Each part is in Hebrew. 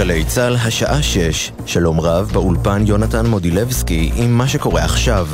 גלי צה"ל, השעה שש. שלום רב, באולפן יונתן מודילבסקי עם מה שקורה עכשיו.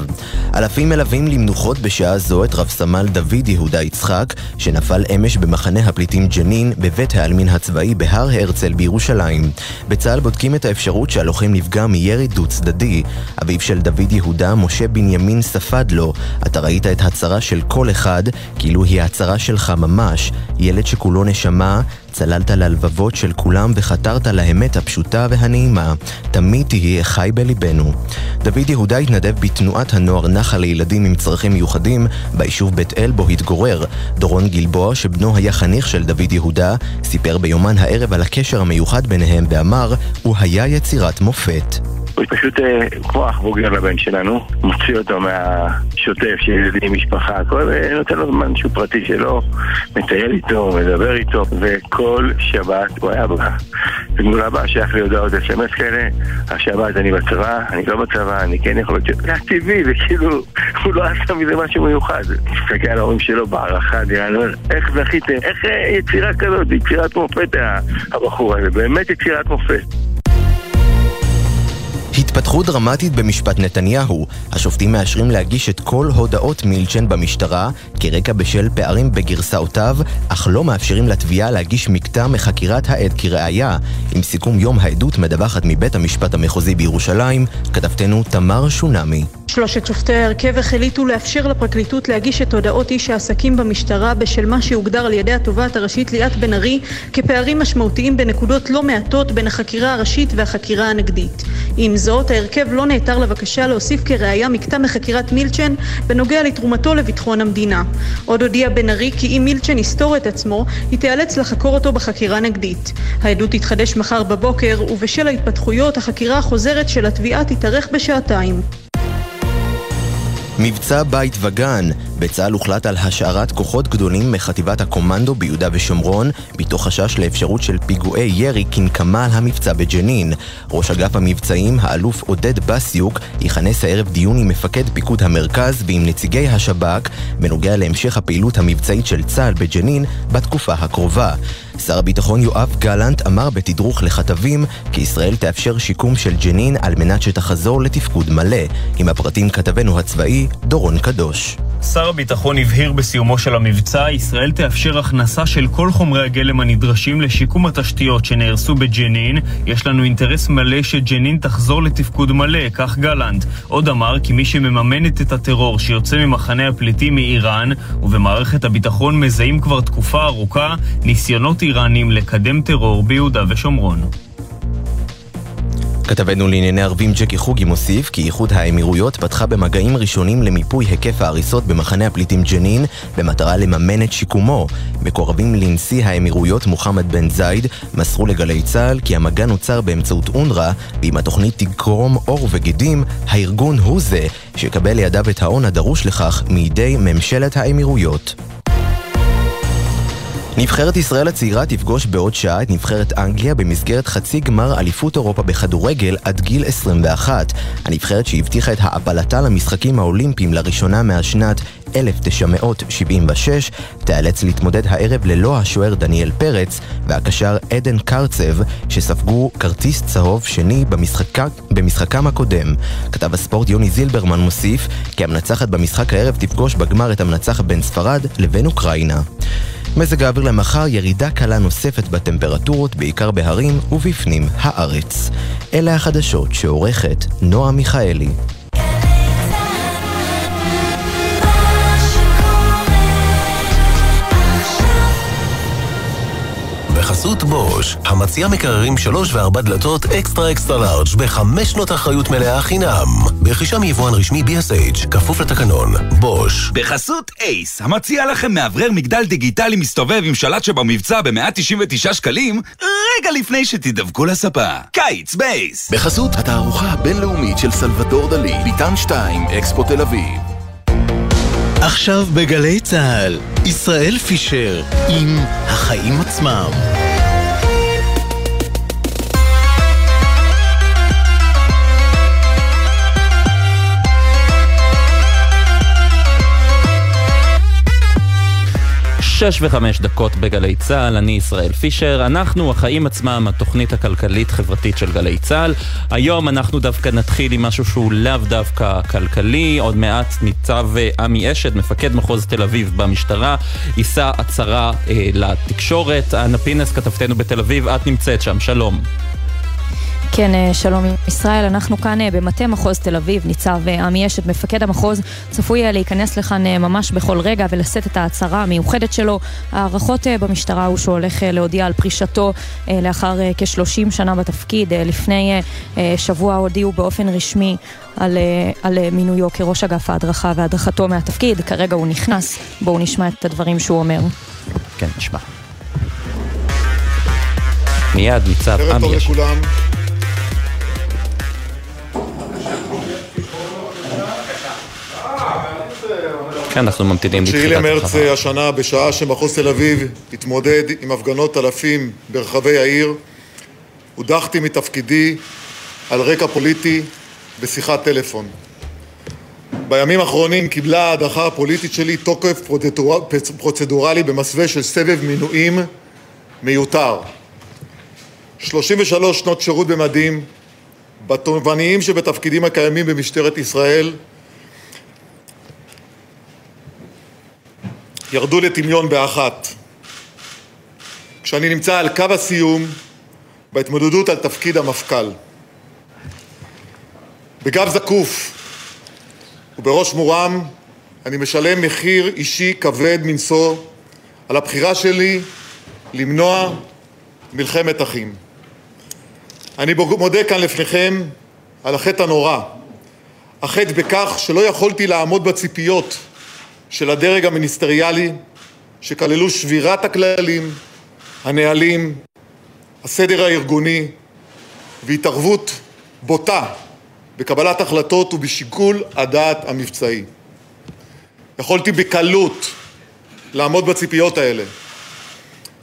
אלפים מלווים למנוחות בשעה זו את רב סמל דוד יהודה יצחק, שנפל אמש במחנה הפליטים ג'נין, בבית העלמין הצבאי בהר הרצל בירושלים. בצה"ל בודקים את האפשרות שהלוחם נפגע מירי דו צדדי. אביו של דוד יהודה, משה בנימין, ספד לו. אתה ראית את הצהרה של כל אחד, כאילו היא הצהרה שלך ממש. ילד שכולו נשמה, צללת ללבבות של כולם וחתרת לאמת הפשוטה והנעימה. תמיד תהיה חי בליבנו. דוד יהודה התנדב בתנועת הנוער נחל לילדים עם צרכים מיוחדים ביישוב בית אל בו התגורר. דורון גלבוע, שבנו היה חניך של דוד יהודה, סיפר ביומן הערב על הקשר המיוחד ביניהם ואמר, הוא היה יצירת מופת. הוא פשוט אה, כמו אח בוגר לבן שלנו, מוציא אותו מהשוטף של ילדים, משפחה, הכל, אה, נותן לו זמן שהוא פרטי שלו, מטייל איתו, מדבר איתו, וכל שבת הוא היה בא. בגמול הבא שייך לי הודעות אס.אם.אס כאלה, השבת אני בצבא, אני לא בצבא, אני כן יכול להיות זה היה טבעי, זה כאילו, הוא לא עשה מזה משהו מיוחד. מסתכל על ההורים שלו בהערכה, נראה לי, איך זכיתם, איך אה, יצירה כזאת, יצירת מופת הבחור הזה, באמת יצירת מופת. התפתחות דרמטית במשפט נתניהו. השופטים מאשרים להגיש את כל הודעות מילצ'ן במשטרה כרקע בשל פערים בגרסאותיו, אך לא מאפשרים לתביעה להגיש מקטע מחקירת העד כראיה. עם סיכום יום העדות מדווחת מבית המשפט המחוזי בירושלים, כתבתנו תמר שונמי. שלושת שופטי ההרכב החליטו לאפשר לפרקליטות להגיש את הודעות איש העסקים במשטרה בשל מה שהוגדר על ידי התובעת הראשית ליאת בן ארי כפערים משמעותיים בנקודות לא מעטות בין החקירה הראשית והחקירה הנגדית. עם זאת, ההרכב לא נעתר לבקשה להוסיף כראיה מקטע מחקירת מילצ'ן בנוגע לתרומתו לביטחון המדינה. עוד הודיע בן ארי כי אם מילצ'ן יסתור את עצמו, היא תיאלץ לחקור אותו בחקירה נגדית. העדות תתחדש מחר בבוקר, ובשל ההתפתחויות, החקירה החוזרת של התביעה תתארך בשעתיים. מבצע בית וגן, בצה"ל הוחלט על השארת כוחות גדולים מחטיבת הקומנדו ביהודה ושומרון, מתוך חשש לאפשרות של פיגועי ירי כנקמה על המבצע בג'נין. ראש אגף המבצעים, האלוף עודד בסיוק, יכנס הערב דיון עם מפקד פיקוד המרכז ועם נציגי השב"כ בנוגע להמשך הפעילות המבצעית של צה"ל בג'נין בתקופה הקרובה. שר הביטחון יואב גלנט אמר בתדרוך לכתבים כי ישראל תאפשר שיקום של ג'נין על מנת שתחזור לתפקוד מלא. עם הפרטים כתבנו הצבאי, דורון קדוש. שר הביטחון הבהיר בסיומו של המבצע, ישראל תאפשר הכנסה של כל חומרי הגלם הנדרשים לשיקום התשתיות שנהרסו בג'נין. יש לנו אינטרס מלא שג'נין תחזור לתפקוד מלא, כך גלנט. עוד אמר כי מי שמממנת את הטרור שיוצא ממחנה הפליטים מאיראן, ובמערכת הביטחון מזהים כבר תקופה ארוכה ניסיונות איראנים לקדם טרור ביהודה ושומרון. כתבנו לענייני ערבים ג'קי חוגי מוסיף כי איחוד האמירויות פתחה במגעים ראשונים למיפוי היקף ההריסות במחנה הפליטים ג'נין במטרה לממן את שיקומו. מקורבים לנשיא האמירויות מוחמד בן זייד מסרו לגלי צה"ל כי המגע נוצר באמצעות אונר"א ואם התוכנית תגרום עור וגידים, הארגון הוא זה שיקבל לידיו את ההון הדרוש לכך מידי ממשלת האמירויות. נבחרת ישראל הצעירה תפגוש בעוד שעה את נבחרת אנגליה במסגרת חצי גמר אליפות אירופה בכדורגל עד גיל 21. הנבחרת שהבטיחה את העפלתה למשחקים האולימפיים לראשונה מאז שנת 1976 תיאלץ להתמודד הערב ללא השוער דניאל פרץ והקשר עדן קרצב שספגו כרטיס צהוב שני במשחקה, במשחקם הקודם. כתב הספורט יוני זילברמן מוסיף כי המנצחת במשחק הערב תפגוש בגמר את המנצחת בין ספרד לבין אוקראינה. מזג האוויר למחר ירידה קלה נוספת בטמפרטורות, בעיקר בהרים ובפנים הארץ. אלה החדשות שעורכת נועה מיכאלי. בחסות בוש, המציע מקררים שלוש וארבע דלתות אקסטרה אקסטרה לארג' בחמש שנות אחריות מלאה חינם. ברכישה מיבואן רשמי BSH, כפוף לתקנון. בוש. בחסות אייס, המציע לכם מאוורר מגדל דיגיטלי מסתובב עם שלט שבמבצע ב-199 שקלים, רגע לפני שתדבקו לספה. קיץ באייס. בחסות התערוכה הבינלאומית של סלבדור דלי, ביתן 2, אקספו תל אביב. עכשיו בגלי צה"ל, ישראל פישר עם החיים עצמם. שש וחמש דקות בגלי צה"ל, אני ישראל פישר. אנחנו החיים עצמם, התוכנית הכלכלית-חברתית של גלי צה"ל. היום אנחנו דווקא נתחיל עם משהו שהוא לאו דווקא כלכלי. עוד מעט ניצב אה, עמי אשד, מפקד מחוז תל אביב במשטרה, יישא הצהרה אה, לתקשורת. אנה פינס, כתבתנו בתל אביב, את נמצאת שם, שלום. כן, אה, שלום ישראל, אנחנו כאן אה, במטה מחוז תל אביב, ניצב אה, עמי אשת, מפקד המחוז, צפוי להיכנס לכאן ממש בכל רגע ולשאת את ההצהרה המיוחדת שלו. הערכות במשטרה הוא שהוא הולך להודיע על פרישתו לאחר כ-30 שנה בתפקיד. לפני שבוע הודיעו באופן רשמי על, על מינויו כראש אגף ההדרכה והדרכתו מהתפקיד. כרגע הוא נכנס, בואו נשמע את הדברים שהוא אומר. כן, נשמע. מיד ניצב עמי אשת. כן, אנחנו ממתינים בתחילת הרחבה. 9 למרץ השנה, בשעה שמחוז תל אביב התמודד עם הפגנות אלפים ברחבי העיר, הודחתי מתפקידי על רקע פוליטי בשיחת טלפון. בימים האחרונים קיבלה ההדחה הפוליטית שלי תוקף פרוצדורלי במסווה של סבב מינויים מיותר. 33 שנות שירות במדים, בתובעניים שבתפקידים הקיימים במשטרת ישראל, ירדו לטמיון באחת. כשאני נמצא על קו הסיום בהתמודדות על תפקיד המפכ"ל. בגב זקוף ובראש מורם אני משלם מחיר אישי כבד מנשוא על הבחירה שלי למנוע מלחמת אחים. אני מודה כאן לפניכם על החטא הנורא, החטא בכך שלא יכולתי לעמוד בציפיות של הדרג המיניסטריאלי שכללו שבירת הכללים, הנהלים, הסדר הארגוני והתערבות בוטה בקבלת החלטות ובשיקול הדעת המבצעי. יכולתי בקלות לעמוד בציפיות האלה,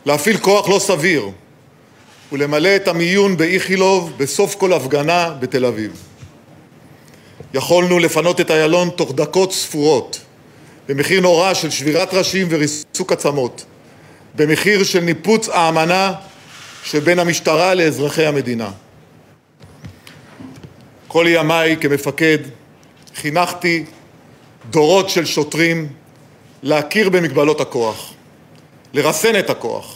להפעיל כוח לא סביר ולמלא את המיון באיכילוב בסוף כל הפגנה בתל אביב. יכולנו לפנות את איילון תוך דקות ספורות במחיר נורא של שבירת ראשים וריסוק עצמות, במחיר של ניפוץ האמנה שבין המשטרה לאזרחי המדינה. כל ימיי כמפקד חינכתי דורות של שוטרים להכיר במגבלות הכוח, לרסן את הכוח,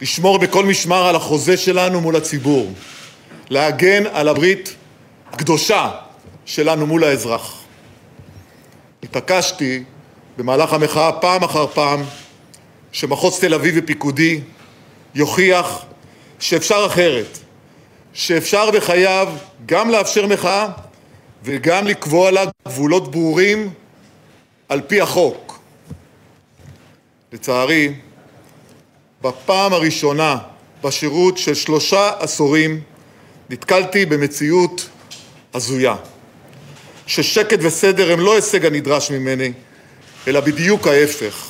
לשמור בכל משמר על החוזה שלנו מול הציבור, להגן על הברית הקדושה שלנו מול האזרח. התעקשתי במהלך המחאה פעם אחר פעם שמחוז תל אביב ופיקודי יוכיח שאפשר אחרת, שאפשר בחייו גם לאפשר מחאה וגם לקבוע לה גבולות ברורים על פי החוק. לצערי, בפעם הראשונה בשירות של שלושה עשורים נתקלתי במציאות הזויה, ששקט וסדר הם לא הישג הנדרש ממני, אלא בדיוק ההפך.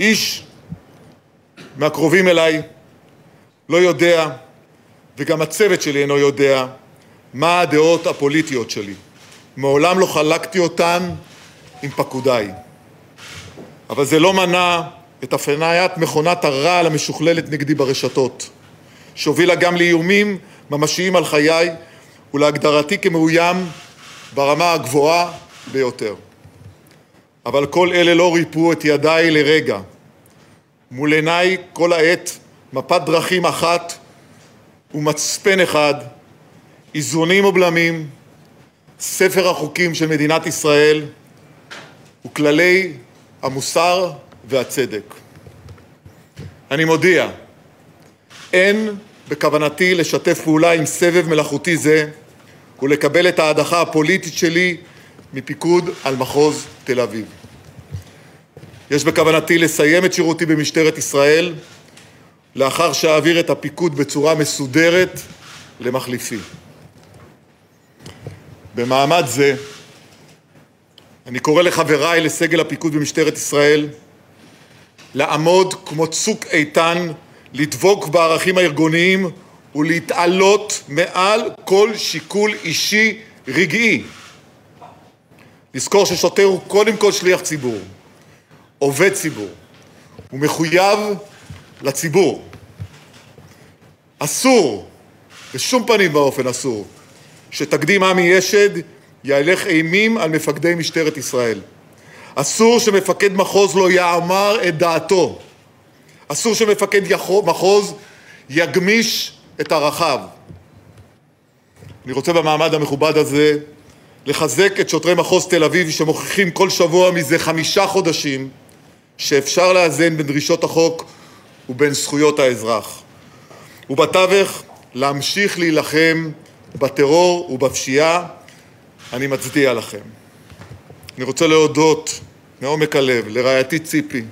איש מהקרובים אליי לא יודע, וגם הצוות שלי אינו יודע, מה הדעות הפוליטיות שלי. מעולם לא חלקתי אותן עם פקודיי. אבל זה לא מנע את הפניית מכונת הרעל המשוכללת נגדי ברשתות, שהובילה גם לאיומים ממשיים על חיי ולהגדרתי כמאוים ברמה הגבוהה ביותר. אבל כל אלה לא ריפו את ידיי לרגע. מול עיניי כל העת מפת דרכים אחת ומצפן אחד, איזונים ובלמים, ספר החוקים של מדינת ישראל וכללי המוסר והצדק. אני מודיע, אין בכוונתי לשתף פעולה עם סבב מלאכותי זה ולקבל את ההדחה הפוליטית שלי מפיקוד על מחוז תל אביב. יש בכוונתי לסיים את שירותי במשטרת ישראל לאחר שאעביר את הפיקוד בצורה מסודרת למחליפי. במעמד זה אני קורא לחבריי לסגל הפיקוד במשטרת ישראל לעמוד כמו צוק איתן, לדבוק בערכים הארגוניים ולהתעלות מעל כל שיקול אישי רגעי. לזכור ששוטר הוא קודם כל שליח ציבור. עובד ציבור, הוא מחויב לציבור. אסור, בשום פנים ואופן אסור, שתקדים עמי אשד יהלך אימים על מפקדי משטרת ישראל. אסור שמפקד מחוז לא יאמר את דעתו. אסור שמפקד מחוז יגמיש את ערכיו. אני רוצה במעמד המכובד הזה לחזק את שוטרי מחוז תל אביב שמוכיחים כל שבוע מזה חמישה חודשים שאפשר לאזן בין דרישות החוק ובין זכויות האזרח. ובתווך להמשיך להילחם בטרור ובפשיעה. אני מצדיע לכם. אני רוצה להודות מעומק הלב לרעייתי ציפי,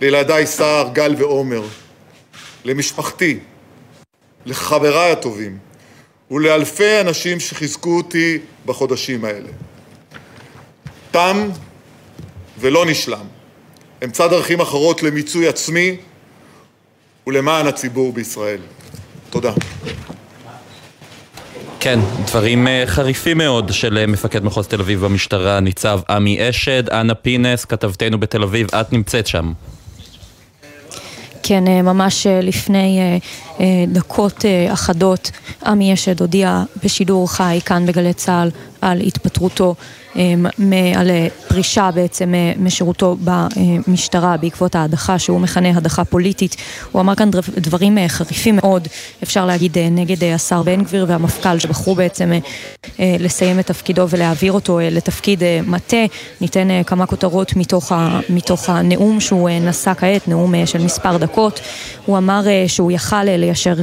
לילדיי סער, גל ועומר, למשפחתי, לחבריי הטובים ולאלפי אנשים שחיזקו אותי בחודשים האלה. תם ולא נשלם. אמצא דרכים אחרות למיצוי עצמי ולמען הציבור בישראל. תודה. כן, דברים uh, חריפים מאוד של uh, מפקד מחוז תל אביב במשטרה, ניצב עמי אשד, אנה פינס, כתבתנו בתל אביב, את נמצאת שם. כן, uh, ממש לפני דקות אחדות, עמי אשד הודיע בשידור חי כאן בגלי צה"ל על התפטרותו על אה, פרישה בעצם אה, משירותו במשטרה בעקבות ההדחה שהוא מכנה הדחה פוליטית. הוא אמר כאן דברים אה, חריפים מאוד, אפשר להגיד, נגד השר בן גביר והמפכ"ל שבחרו בעצם לסיים את תפקידו ולהעביר אותו לתפקיד מטה. ניתן כמה כותרות מתוך הנאום שהוא נשא כעת, נאום של מספר דקות. הוא אמר שהוא יכל ליישר,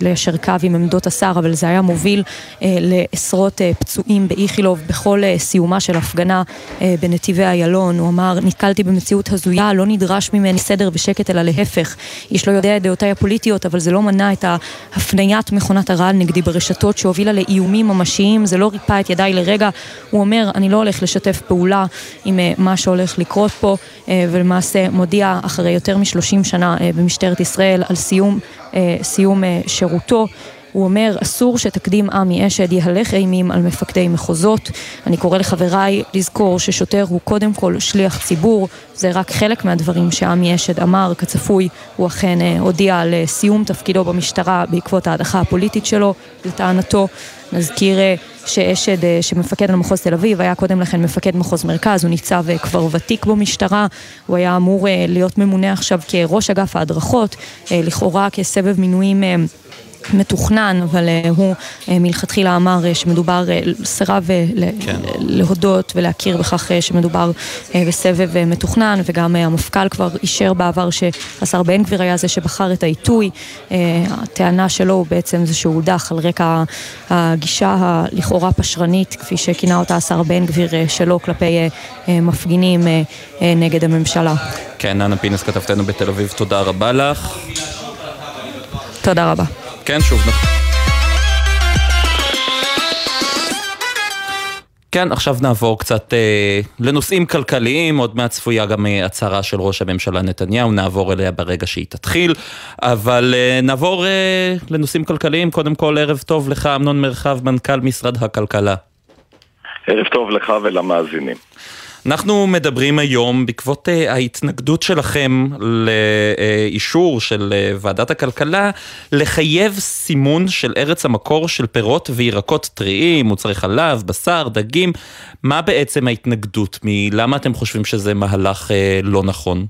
ליישר קו עם עמדות השר, אבל זה היה מוביל לעשרות פצועים באיכילוב בכל סיומה בעיצומה של הפגנה אה, בנתיבי איילון, הוא אמר, נתקלתי במציאות הזויה, לא נדרש ממני סדר ושקט, אלא להפך. איש לא יודע את דעותיי הפוליטיות, אבל זה לא מנע את ההפניית מכונת הרעל נגדי ברשתות שהובילה לאיומים ממשיים, זה לא ריפא את ידיי לרגע. הוא אומר, אני לא הולך לשתף פעולה עם אה, מה שהולך לקרות פה, אה, ולמעשה מודיע אחרי יותר משלושים שנה אה, במשטרת ישראל על סיום, אה, סיום אה, שירותו. הוא אומר, אסור שתקדים עמי אשד יהלך אימים על מפקדי מחוזות. אני קורא לחבריי לזכור ששוטר הוא קודם כל שליח ציבור. זה רק חלק מהדברים שעמי אשד אמר. כצפוי, הוא אכן אה, הודיע על אה, סיום תפקידו במשטרה בעקבות ההדחה הפוליטית שלו, לטענתו. נזכיר אה, שאשד, שמפקד על מחוז תל אביב, היה קודם לכן מפקד מחוז מרכז, הוא ניצב כבר ותיק במשטרה, הוא היה אמור להיות ממונה עכשיו כראש אגף ההדרכות, לכאורה כסבב מינויים מתוכנן, אבל uh, הוא uh, מלכתחילה אמר uh, שמדובר, סירב כן. להודות ולהכיר בכך שמדובר בסבב מתוכנן, וגם המפכ"ל כבר אישר בעבר שהשר בן גביר היה זה שבחר את העיתוי. הטענה שלו בעצם זה שהוא הודח על רקע הגישה הלכאורה פשרנית, כפי שכינה אותה השר בן גביר שלו כלפי מפגינים נגד הממשלה. כן, אנה פינס כתבתנו בתל אביב, תודה רבה לך. תודה רבה. כן, שוב נכון. כן, עכשיו נעבור קצת אה, לנושאים כלכליים, עוד מעט צפויה גם אה, הצהרה של ראש הממשלה נתניהו, נעבור אליה ברגע שהיא תתחיל, אבל אה, נעבור אה, לנושאים כלכליים, קודם כל ערב טוב לך, אמנון מרחב, מנכ"ל משרד הכלכלה. ערב טוב לך ולמאזינים. אנחנו מדברים היום בעקבות uh, ההתנגדות שלכם לאישור של uh, ועדת הכלכלה לחייב סימון של ארץ המקור של פירות וירקות טריים, מוצרי חלב, בשר, דגים. מה בעצם ההתנגדות? למה אתם חושבים שזה מהלך uh, לא נכון?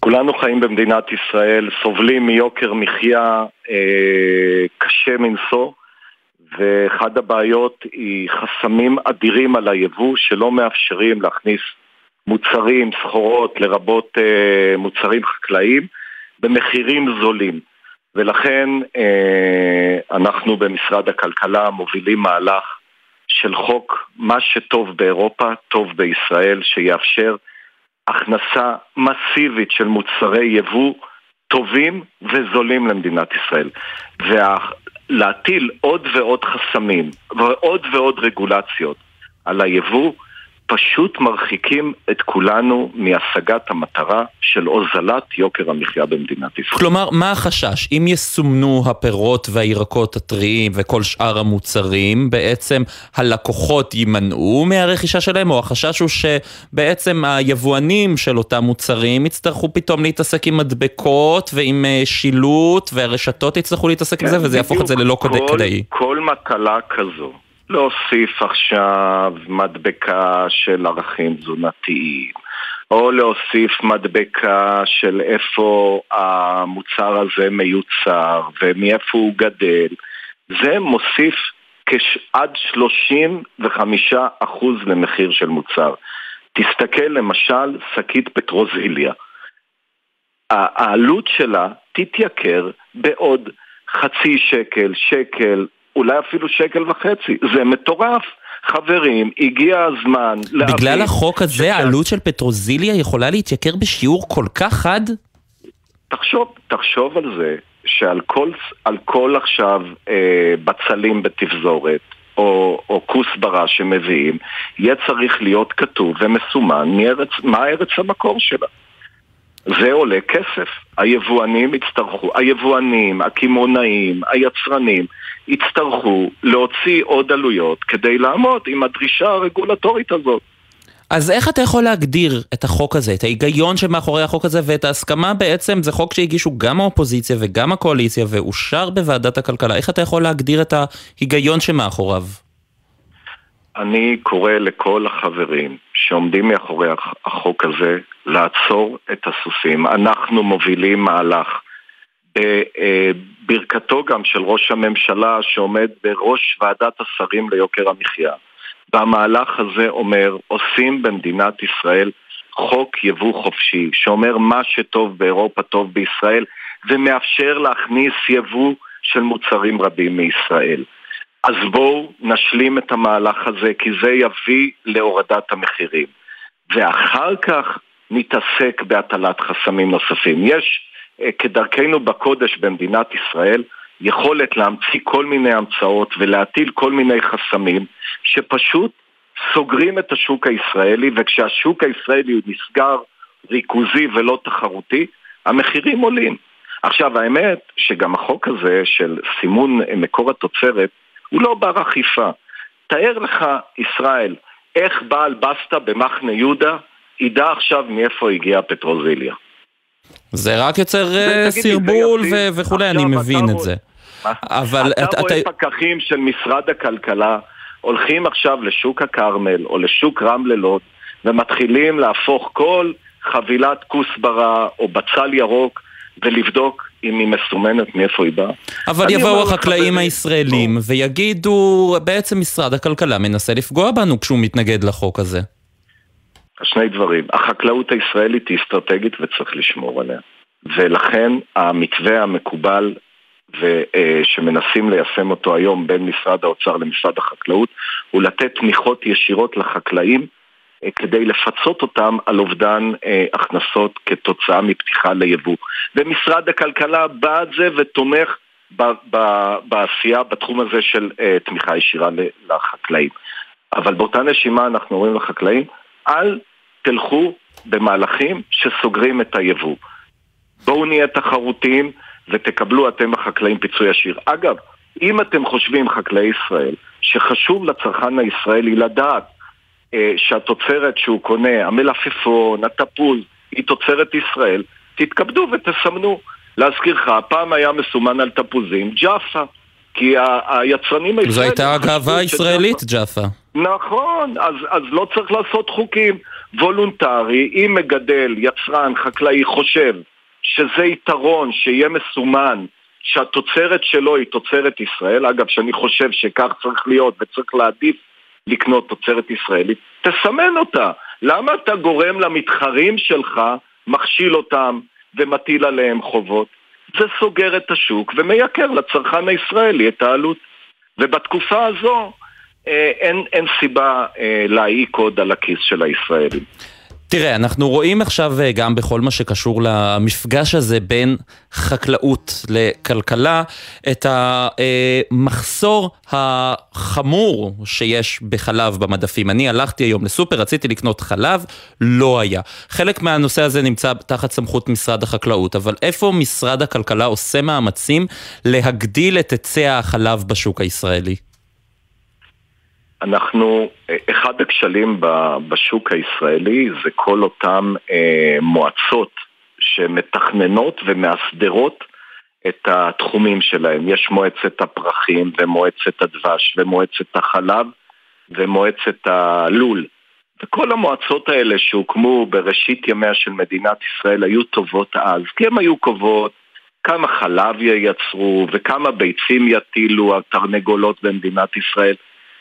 כולנו חיים במדינת ישראל, סובלים מיוקר מחיה אה, קשה מנשוא. ואחד הבעיות היא חסמים אדירים על היבוא שלא מאפשרים להכניס מוצרים, סחורות, לרבות אה, מוצרים חקלאיים, במחירים זולים. ולכן אה, אנחנו במשרד הכלכלה מובילים מהלך של חוק מה שטוב באירופה, טוב בישראל, שיאפשר הכנסה מסיבית של מוצרי יבוא טובים וזולים למדינת ישראל. וה, להטיל עוד ועוד חסמים ועוד ועוד רגולציות על היבוא פשוט מרחיקים את כולנו מהשגת המטרה של הוזלת יוקר המחיה במדינת ישראל. כלומר, מה החשש? אם יסומנו הפירות והירקות הטריים וכל שאר המוצרים, בעצם הלקוחות יימנעו מהרכישה שלהם, או החשש הוא שבעצם היבואנים של אותם מוצרים יצטרכו פתאום להתעסק עם מדבקות ועם אה, שילוט, והרשתות יצטרכו להתעסק עם זה, וזה יהפוך את זה ללא כדאי. כל מטלה כזו. להוסיף עכשיו מדבקה של ערכים תזונתיים, או להוסיף מדבקה של איפה המוצר הזה מיוצר ומאיפה הוא גדל, זה מוסיף עד 35% למחיר של מוצר. תסתכל למשל, שקית פטרוזיליה. העלות שלה תתייקר בעוד חצי שקל, שקל, אולי אפילו שקל וחצי. זה מטורף. חברים, הגיע הזמן להבין... בגלל החוק הזה העלות של פטרוזיליה יכולה להתייקר בשיעור כל כך חד? תחשוב, תחשוב על זה שעל כל, על כל עכשיו אה, בצלים בתפזורת או, או כוסברה שמביאים, יהיה צריך להיות כתוב ומסומן מארץ, מה ארץ המקור שלה. זה עולה כסף. היבואנים יצטרכו, היבואנים, הקמעונאים, היצרנים, יצטרכו להוציא עוד עלויות כדי לעמוד עם הדרישה הרגולטורית הזאת. אז איך אתה יכול להגדיר את החוק הזה, את ההיגיון שמאחורי החוק הזה ואת ההסכמה בעצם, זה חוק שהגישו גם האופוזיציה וגם הקואליציה ואושר בוועדת הכלכלה, איך אתה יכול להגדיר את ההיגיון שמאחוריו? אני קורא לכל החברים שעומדים מאחורי החוק הזה לעצור את הסוסים. אנחנו מובילים מהלך בברכתו גם של ראש הממשלה שעומד בראש ועדת השרים ליוקר המחיה. והמהלך הזה אומר, עושים במדינת ישראל חוק יבוא חופשי, שאומר מה שטוב באירופה טוב בישראל, ומאפשר להכניס יבוא של מוצרים רבים מישראל. אז בואו נשלים את המהלך הזה, כי זה יביא להורדת המחירים. ואחר כך נתעסק בהטלת חסמים נוספים. יש, אה, כדרכנו בקודש במדינת ישראל, יכולת להמציא כל מיני המצאות ולהטיל כל מיני חסמים שפשוט סוגרים את השוק הישראלי, וכשהשוק הישראלי הוא נסגר ריכוזי ולא תחרותי, המחירים עולים. עכשיו, האמת שגם החוק הזה של סימון מקור התוצרת הוא לא בר אכיפה. תאר לך, ישראל, איך בעל בסטה במחנה יהודה ידע עכשיו מאיפה הגיעה פטרוזיליה. זה רק יוצר אה, סרבול וכולי, אני מבין את זה. אבל אתה אתה רואה פקחים של משרד הכלכלה הולכים עכשיו לשוק הכרמל או לשוק רמלה לוד ומתחילים להפוך כל חבילת כוסברה או בצל ירוק ולבדוק אם היא מסומנת מאיפה היא באה. אבל יבואו החקלאים הישראלים בוא. ויגידו, בעצם משרד הכלכלה מנסה לפגוע בנו כשהוא מתנגד לחוק הזה. שני דברים. החקלאות הישראלית היא אסטרטגית וצריך לשמור עליה. ולכן המתווה המקובל ושמנסים ליישם אותו היום בין משרד האוצר למשרד החקלאות הוא לתת תמיכות ישירות לחקלאים אה, כדי לפצות אותם על אובדן אה, הכנסות כתוצאה מפתיחה ליבוא. ומשרד הכלכלה בעד זה ותומך בעשייה בתחום הזה של אה, תמיכה ישירה לחקלאים. אבל באותה נשימה אנחנו אומרים לחקלאים, אל תלכו במהלכים שסוגרים את היבוא. בואו נהיה תחרותיים ותקבלו אתם החקלאים פיצוי ישיר. אגב, אם אתם חושבים, חקלאי ישראל, שחשוב לצרכן הישראלי לדעת אה, שהתוצרת שהוא קונה, המלפפון, התפוז, היא תוצרת ישראל, תתכבדו ותסמנו. להזכירך, פעם היה מסומן על תפוזים ג'אפה. כי היצרנים הישראלים... זו הייתה הגאווה הישראלית, ג'אפה. נכון, אז, אז לא צריך לעשות חוקים. וולונטרי, אם מגדל, יצרן, חקלאי חושב שזה יתרון שיהיה מסומן שהתוצרת שלו היא תוצרת ישראל, אגב, שאני חושב שכך צריך להיות וצריך להעדיף לקנות תוצרת ישראלית, תסמן אותה. למה אתה גורם למתחרים שלך, מכשיל אותם ומטיל עליהם חובות? זה סוגר את השוק ומייקר לצרכן הישראלי את העלות. ובתקופה הזו אה, אין, אין סיבה אה, להעיק עוד על הכיס של הישראלים. תראה, אנחנו רואים עכשיו אה, גם בכל מה שקשור למפגש הזה בין חקלאות לכלכלה, את המחסור החמור שיש בחלב במדפים. אני הלכתי היום לסופר, רציתי לקנות חלב, לא היה. חלק מהנושא הזה נמצא תחת סמכות משרד החקלאות, אבל איפה משרד הכלכלה עושה מאמצים להגדיל את היצע החלב בשוק הישראלי? אנחנו, אחד הכשלים בשוק הישראלי זה כל אותן אה, מועצות שמתכננות ומאסדרות את התחומים שלהם. יש מועצת הפרחים ומועצת הדבש ומועצת החלב ומועצת הלול. וכל המועצות האלה שהוקמו בראשית ימיה של מדינת ישראל היו טובות אז, כי הן היו קובעות כמה חלב ייצרו וכמה ביצים יטילו התרנגולות במדינת ישראל.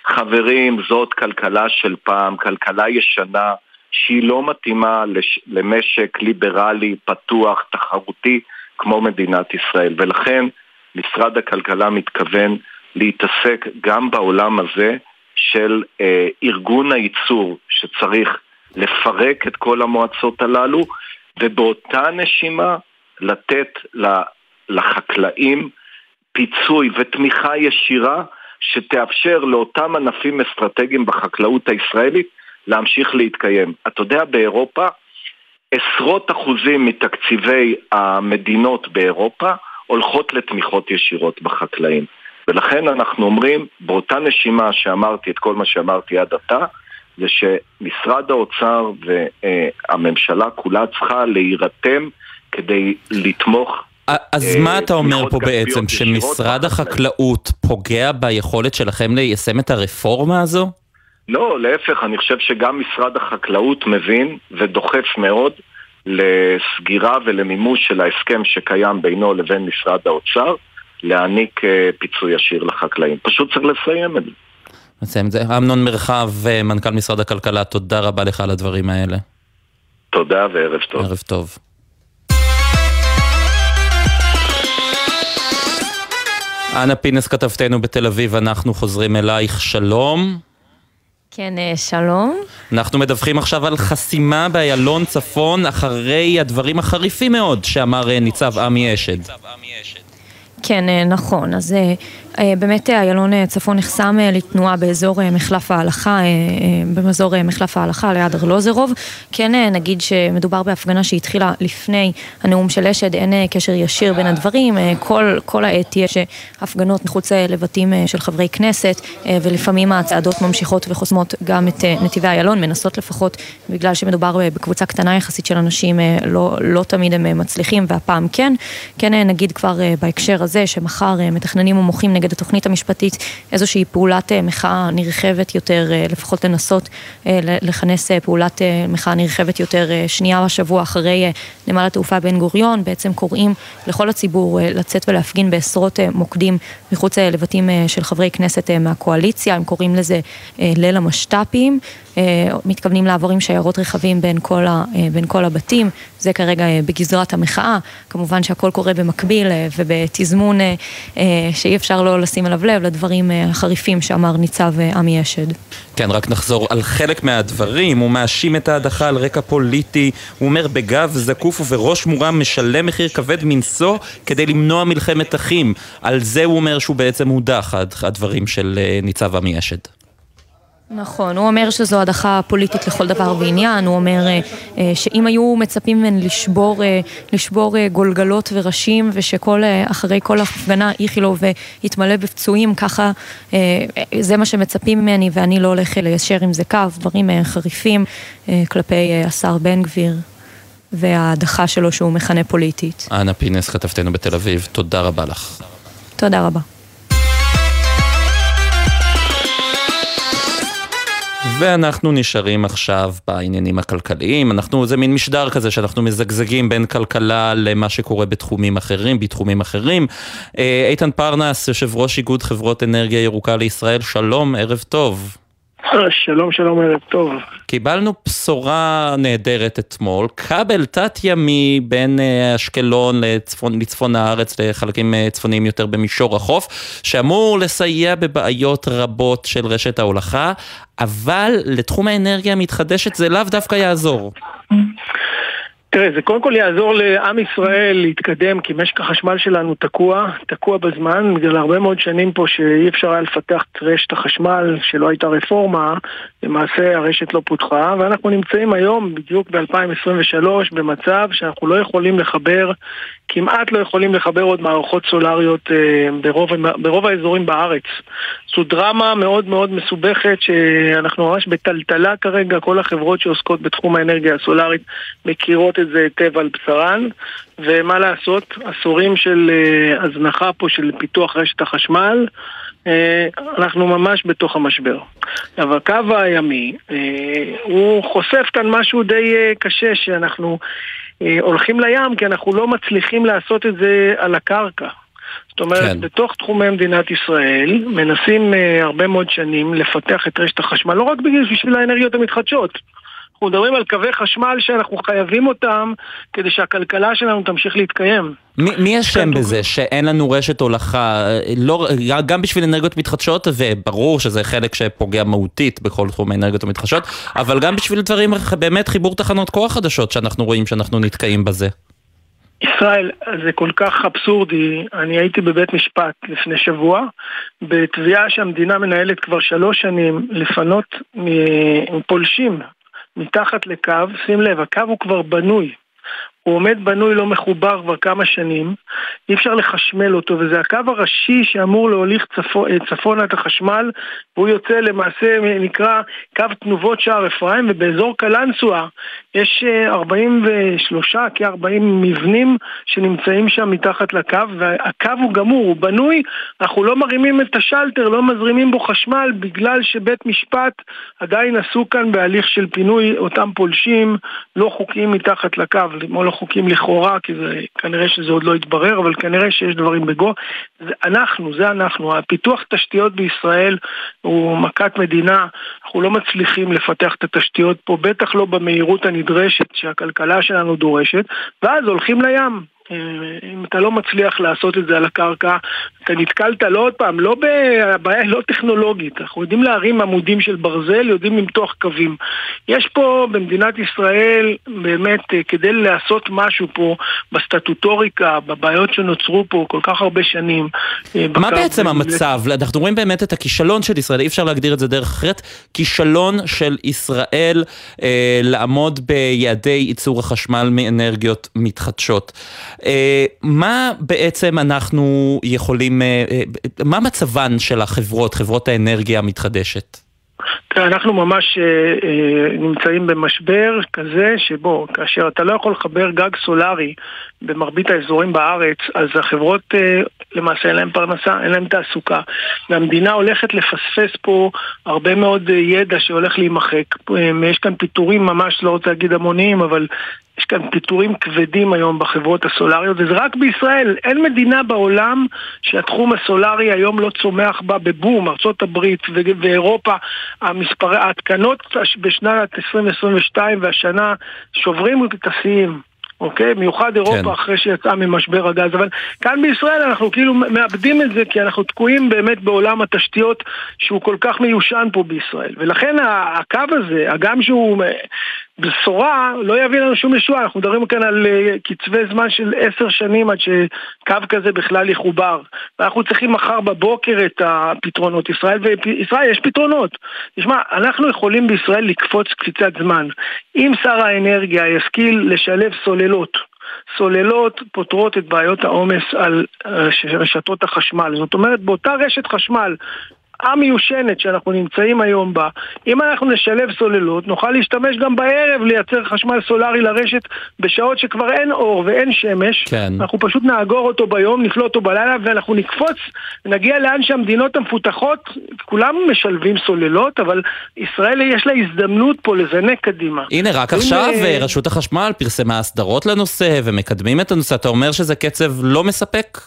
חברים, זאת כלכלה של פעם, כלכלה ישנה שהיא לא מתאימה לש... למשק ליברלי, פתוח, תחרותי, כמו מדינת ישראל. ולכן משרד הכלכלה מתכוון להתעסק גם בעולם הזה של אה, ארגון הייצור, שצריך לפרק את כל המועצות הללו, ובאותה נשימה לתת לחקלאים פיצוי ותמיכה ישירה שתאפשר לאותם ענפים אסטרטגיים בחקלאות הישראלית להמשיך להתקיים. אתה יודע, באירופה עשרות אחוזים מתקציבי המדינות באירופה הולכות לתמיכות ישירות בחקלאים. ולכן אנחנו אומרים, באותה נשימה שאמרתי את כל מה שאמרתי עד עתה, זה שמשרד האוצר והממשלה כולה צריכה להירתם כדי לתמוך אז מה אה, אתה אומר פה בעצם, שמשרד החקלאות פוגע ביכולת שלכם ליישם את הרפורמה הזו? לא, להפך, אני חושב שגם משרד החקלאות מבין ודוחף מאוד לסגירה ולמימוש של ההסכם שקיים בינו לבין משרד האוצר, להעניק אה, פיצוי ישיר לחקלאים. פשוט צריך לסיים את זה. נסיים את זה. אמנון מרחב, אה, מנכ"ל משרד הכלכלה, תודה רבה לך על הדברים האלה. תודה וערב טוב. ערב טוב. אנה פינס כתבתנו בתל אביב, אנחנו חוזרים אלייך, שלום. כן, אה, שלום. אנחנו מדווחים עכשיו על חסימה באיילון צפון אחרי הדברים החריפים מאוד שאמר אה, ניצב עמי אשד. כן, אה, נכון. אז באמת אה, איילון אה, צפון נחסם לתנועה באזור מחלף ההלכה, במזור מחלף ההלכה ליד ארלוזרוב. כן נגיד שמדובר בהפגנה שהתחילה לפני הנאום של אשד, אין קשר ישיר בין הדברים, כל, כל העת יש הפגנות מחוץ לבתים של חברי כנסת, ולפעמים הצעדות ממשיכות וחוסמות גם את נתיבי איילון, מנסות לפחות, בגלל שמדובר בקבוצה קטנה יחסית של אנשים, לא, לא תמיד הם מצליחים, והפעם כן. כן נגיד כבר בהקשר הזה, שמחר מתכננים ומוחים נגד נגד התוכנית המשפטית איזושהי פעולת אה, מחאה נרחבת יותר, אה, לפחות לנסות אה, לכנס פעולת מחאה נרחבת יותר שנייה בשבוע אחרי נמל התעופה בן גוריון, בעצם קוראים לכל הציבור לצאת ולהפגין בעשרות מוקדים מחוץ לבתים של חברי כנסת מהקואליציה, הם קוראים לזה ליל המשת"פים. מתכוונים לעבור עם שיירות רכבים בין כל, ה, בין כל הבתים, זה כרגע בגזרת המחאה, כמובן שהכל קורה במקביל ובתזמון שאי אפשר לא לשים אליו לב לדברים החריפים שאמר ניצב עמי אשד. כן, רק נחזור על חלק מהדברים, הוא מאשים את ההדחה על רקע פוליטי, הוא אומר בגב זקוף ובראש מורם משלם מחיר כבד מנשוא כדי למנוע מלחמת אחים. על זה הוא אומר שהוא בעצם הודח, הדברים של ניצב עמי אשד. נכון, הוא אומר שזו הדחה פוליטית לכל דבר ועניין, הוא אומר אה, אה, שאם היו מצפים ממני לשבור, אה, לשבור גולגלות וראשים ושכל, אחרי כל הפגנה איכילוב יתמלא בפצועים, ככה זה מה שמצפים ממני ואני לא הולך ליישר עם זה קו, דברים חריפים כלפי השר בן גביר. וההדחה שלו שהוא מכנה פוליטית. אנה פינס, כתבתנו בתל אביב, תודה רבה לך. תודה רבה. ואנחנו נשארים עכשיו בעניינים הכלכליים. אנחנו, זה מין משדר כזה שאנחנו מזגזגים בין כלכלה למה שקורה בתחומים אחרים, בתחומים אחרים. אה, איתן פרנס, יושב ראש איגוד חברות אנרגיה ירוקה לישראל, שלום, ערב טוב. שלום, שלום, ערב טוב. קיבלנו בשורה נהדרת אתמול, כבל תת-ימי בין אה, אשקלון לצפון, לצפון הארץ, לחלקים אה, צפוניים יותר במישור החוף, שאמור לסייע בבעיות רבות של רשת ההולכה, אבל לתחום האנרגיה המתחדשת זה לאו דווקא יעזור. תראה, זה קודם כל יעזור לעם ישראל להתקדם, כי משק החשמל שלנו תקוע, תקוע בזמן, בגלל הרבה מאוד שנים פה שאי אפשר היה לפתח את רשת החשמל, שלא הייתה רפורמה, למעשה הרשת לא פותחה, ואנחנו נמצאים היום, בדיוק ב-2023, במצב שאנחנו לא יכולים לחבר, כמעט לא יכולים לחבר עוד מערכות סולריות אה, ברוב, ברוב האזורים בארץ. זו דרמה מאוד מאוד מסובכת, שאנחנו ממש בטלטלה כרגע, כל החברות שעוסקות בתחום האנרגיה הסולרית מכירות את זה היטב על בשרן, ומה לעשות, עשורים של אה, הזנחה פה של פיתוח רשת החשמל, אנחנו ממש בתוך המשבר. אבל הקו הימי, אה, הוא חושף כאן משהו די קשה שאנחנו הולכים לים כי אנחנו לא מצליחים לעשות את זה על הקרקע. זאת אומרת, כן. בתוך תחומי מדינת ישראל מנסים הרבה מאוד שנים לפתח את רשת החשמל, לא רק בשביל האנרגיות המתחדשות. אנחנו מדברים על קווי חשמל שאנחנו חייבים אותם כדי שהכלכלה שלנו תמשיך להתקיים. מי, מי אשם בזה שאין לנו רשת הולכה, לא, גם בשביל אנרגיות מתחדשות, וברור שזה חלק שפוגע מהותית בכל תחום האנרגיות המתחדשות, אבל גם בשביל דברים, באמת חיבור תחנות כוח חדשות שאנחנו רואים שאנחנו נתקעים בזה. ישראל, זה כל כך אבסורדי, אני הייתי בבית משפט לפני שבוע. בתביעה שהמדינה מנהלת כבר שלוש שנים לפנות מפולשים מתחת לקו, שים לב, הקו הוא כבר בנוי. הוא עומד בנוי לא מחובר כבר כמה שנים, אי אפשר לחשמל אותו, וזה הקו הראשי שאמור להוליך צפו, אה, צפונה את החשמל, והוא יוצא למעשה, נקרא קו תנובות שער אפרים, ובאזור קלנסואה יש 43, אה, כ-40 מבנים שנמצאים שם מתחת לקו, והקו הוא גמור, הוא בנוי, אנחנו לא מרימים את השלטר, לא מזרימים בו חשמל, בגלל שבית משפט עדיין עשו כאן בהליך של פינוי אותם פולשים לא חוקיים מתחת לקו, לא חוקים לכאורה, כי זה, כנראה שזה עוד לא התברר, אבל כנראה שיש דברים בגו. זה אנחנו, זה אנחנו. הפיתוח תשתיות בישראל הוא מכת מדינה, אנחנו לא מצליחים לפתח את התשתיות פה, בטח לא במהירות הנדרשת שהכלכלה שלנו דורשת, ואז הולכים לים. אה, אם אתה לא מצליח לעשות את זה על הקרקע, אתה נתקלת לא עוד פעם, לא הבעיה היא לא טכנולוגית, אנחנו יודעים להרים עמודים של ברזל, יודעים למתוח קווים. יש פה במדינת ישראל באמת אה, כדי לעשות משהו פה בסטטוטוריקה, בבעיות שנוצרו פה כל כך הרבה שנים. אה, מה בעצם המצב? אנחנו רואים באמת את הכישלון של ישראל, אי אפשר להגדיר את זה דרך אחרת, כישלון של ישראל אה, לעמוד ביעדי ייצור החשמל מאנרגיות מתחדשות. אה, מה בעצם אנחנו יכולים, אה, אה, מה מצבן של החברות, חברות האנרגיה המתחדשת? אנחנו ממש נמצאים במשבר כזה שבו כאשר אתה לא יכול לחבר גג סולארי במרבית האזורים בארץ, אז החברות למעשה אין להן פרנסה, אין להן תעסוקה. והמדינה הולכת לפספס פה הרבה מאוד ידע שהולך להימחק. יש כאן פיטורים ממש, לא רוצה להגיד המוניים, אבל יש כאן פיטורים כבדים היום בחברות הסולריות, וזה רק בישראל. אין מדינה בעולם שהתחום הסולרי היום לא צומח בה בבום, ארה"ב ואירופה, המספרי, ההתקנות בשנת 2022 והשנה שוברים את השיאים. אוקיי? מיוחד אירופה כן. אחרי שיצאה ממשבר הגז. אבל כאן בישראל אנחנו כאילו מאבדים את זה כי אנחנו תקועים באמת בעולם התשתיות שהוא כל כך מיושן פה בישראל. ולכן הקו הזה, הגם שהוא בשורה לא יביא לנו שום ישועה, אנחנו מדברים כאן על אה, קצבי זמן של עשר שנים עד שקו כזה בכלל יחובר. ואנחנו צריכים מחר בבוקר את הפתרונות. ישראל, וישראל יש פתרונות. תשמע, אנחנו יכולים בישראל לקפוץ קפיצת זמן. אם שר האנרגיה ישכיל לשלב סוללות סוללות פותרות את בעיות העומס על אה, רשתות החשמל. זאת אומרת, באותה רשת חשמל המיושנת שאנחנו נמצאים היום בה, אם אנחנו נשלב סוללות, נוכל להשתמש גם בערב לייצר חשמל סולארי לרשת בשעות שכבר אין אור ואין שמש. כן. אנחנו פשוט נאגור אותו ביום, נפלוט אותו בלילה, ואנחנו נקפוץ, נגיע לאן שהמדינות המפותחות, כולם משלבים סוללות, אבל ישראל יש לה הזדמנות פה לזנק קדימה. הנה, רק עכשיו אה, רשות החשמל פרסמה הסדרות לנושא ומקדמים את הנושא. אתה אומר שזה קצב לא מספק?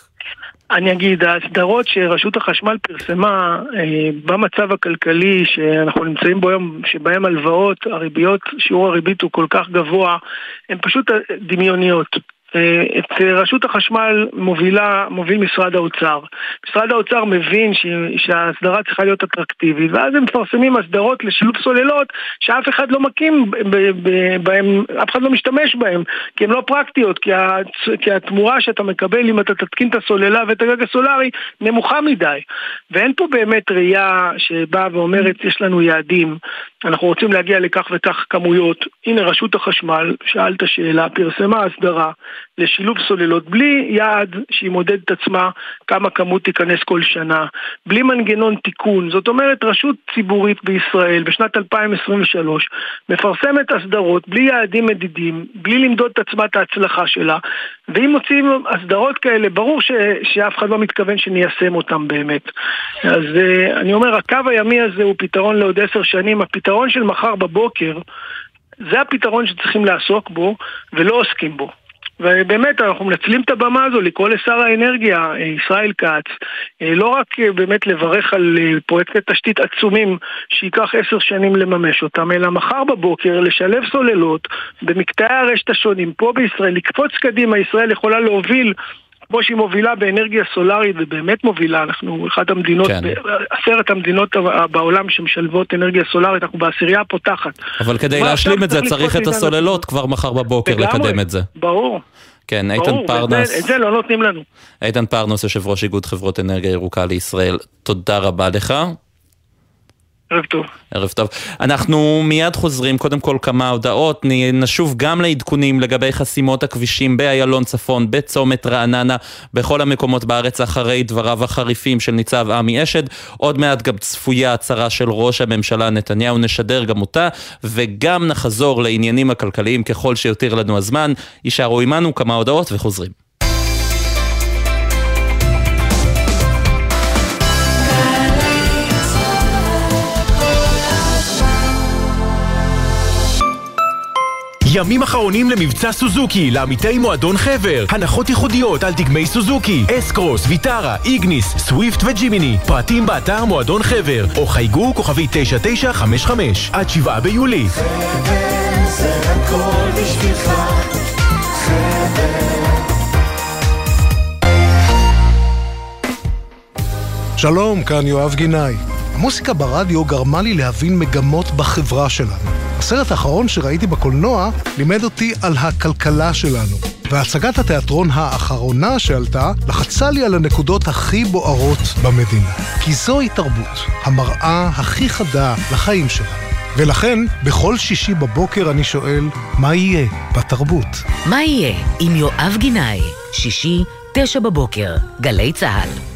אני אגיד, ההסדרות שרשות החשמל פרסמה אה, במצב הכלכלי שאנחנו נמצאים בו היום, שבהם הלוואות, הריביות, שיעור הריבית הוא כל כך גבוה, הן פשוט דמיוניות. אה, את רשות החשמל מובילה, מוביל משרד האוצר. משרד האוצר מבין שההסדרה צריכה להיות אטרקטיבית, ואז הם מפרסמים הסדרות לשילוב סוללות שאף אחד לא מקים בהם, אף אחד לא משתמש בהם, כי הן לא פרקטיות, כי, כי התמורה שאתה מקבל אם אתה תתקין את הסוללה ואת הגג הסולארי נמוכה מדי. ואין פה באמת ראייה שבאה ואומרת יש לנו יעדים, אנחנו רוצים להגיע לכך וכך כמויות. הנה רשות החשמל, שאלת שאלה, פרסמה הסדרה. לשילוב סוללות בלי יעד שהיא מודדת את עצמה כמה כמות תיכנס כל שנה, בלי מנגנון תיקון. זאת אומרת, רשות ציבורית בישראל בשנת 2023 מפרסמת הסדרות בלי יעדים מדידים, בלי למדוד את עצמה את ההצלחה שלה, ואם מוצאים הסדרות כאלה, ברור ש, שאף אחד לא מתכוון שניישם אותם באמת. אז uh, אני אומר, הקו הימי הזה הוא פתרון לעוד עשר שנים. הפתרון של מחר בבוקר זה הפתרון שצריכים לעסוק בו ולא עוסקים בו. ובאמת אנחנו מנצלים את הבמה הזו לקרוא לשר האנרגיה אה, ישראל כץ אה, לא רק אה, באמת לברך על פרויקטי תשתית עצומים שייקח עשר שנים לממש אותם, אלא מחר בבוקר לשלב סוללות במקטעי הרשת השונים. פה בישראל, לקפוץ קדימה, ישראל יכולה להוביל כמו שהיא מובילה באנרגיה סולארית, ובאמת מובילה, אנחנו אחת המדינות, כן. עשרת המדינות בעולם שמשלבות אנרגיה סולארית, אנחנו בעשירייה הפותחת. אבל כדי להשלים את זה צריך את הסוללות כבר מחר בבוקר לקדם את זה. ברור. כן, איתן ברור, פרנס. את זה לא נותנים לנו. איתן פרנס, יושב ראש איגוד חברות אנרגיה ירוקה לישראל, תודה רבה לך. ערב טוב. ערב טוב. אנחנו מיד חוזרים, קודם כל כמה הודעות, נשוב גם לעדכונים לגבי חסימות הכבישים באיילון צפון, בצומת רעננה, בכל המקומות בארץ אחרי דבריו החריפים של ניצב עמי אשד. עוד מעט גם צפויה הצהרה של ראש הממשלה נתניהו, נשדר גם אותה, וגם נחזור לעניינים הכלכליים ככל שיותיר לנו הזמן. יישארו עמנו כמה הודעות וחוזרים. ימים אחרונים למבצע סוזוקי לעמיתי מועדון חבר. הנחות ייחודיות על דגמי סוזוקי, אסקרוס, ויטרה, איגניס, סוויפט וג'ימיני. פרטים באתר מועדון חבר, או חייגו כוכבי 9955 עד 7 ביולי. חבר זה הכל שלום, כאן יואב גינאי. המוסיקה ברדיו גרמה לי להבין מגמות בחברה שלנו. הסרט האחרון שראיתי בקולנוע לימד אותי על הכלכלה שלנו. והצגת התיאטרון האחרונה שעלתה לחצה לי על הנקודות הכי בוערות במדינה. כי זוהי תרבות, המראה הכי חדה לחיים שלנו. ולכן, בכל שישי בבוקר אני שואל, מה יהיה בתרבות? מה יהיה עם יואב גינאי? שישי, תשע בבוקר, גלי צה"ל.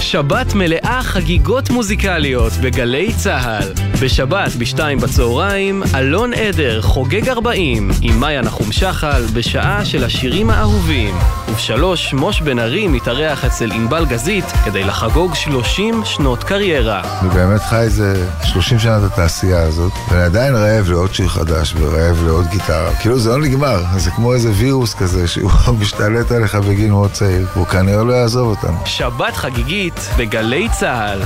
שבת מלאה חגיגות מוזיקליות בגלי צה"ל. בשבת בשתיים בצהריים, אלון עדר חוגג 40 עם מאיה נחום שחל בשעה של השירים האהובים. ובשלוש, מוש בן ארי מתארח אצל ענבל גזית כדי לחגוג 30 שנות קריירה. אני באמת חי איזה 30 שנה את התעשייה הזאת, ואני עדיין רעב לעוד שיר חדש ורעב לעוד גיטרה. כאילו זה לא נגמר, זה כמו איזה וירוס כזה שהוא משתלט עליך בגיל מאוד צעיר, והוא כנראה לא יעזוב אותנו. שבת חגיגית בגלי צה"ל.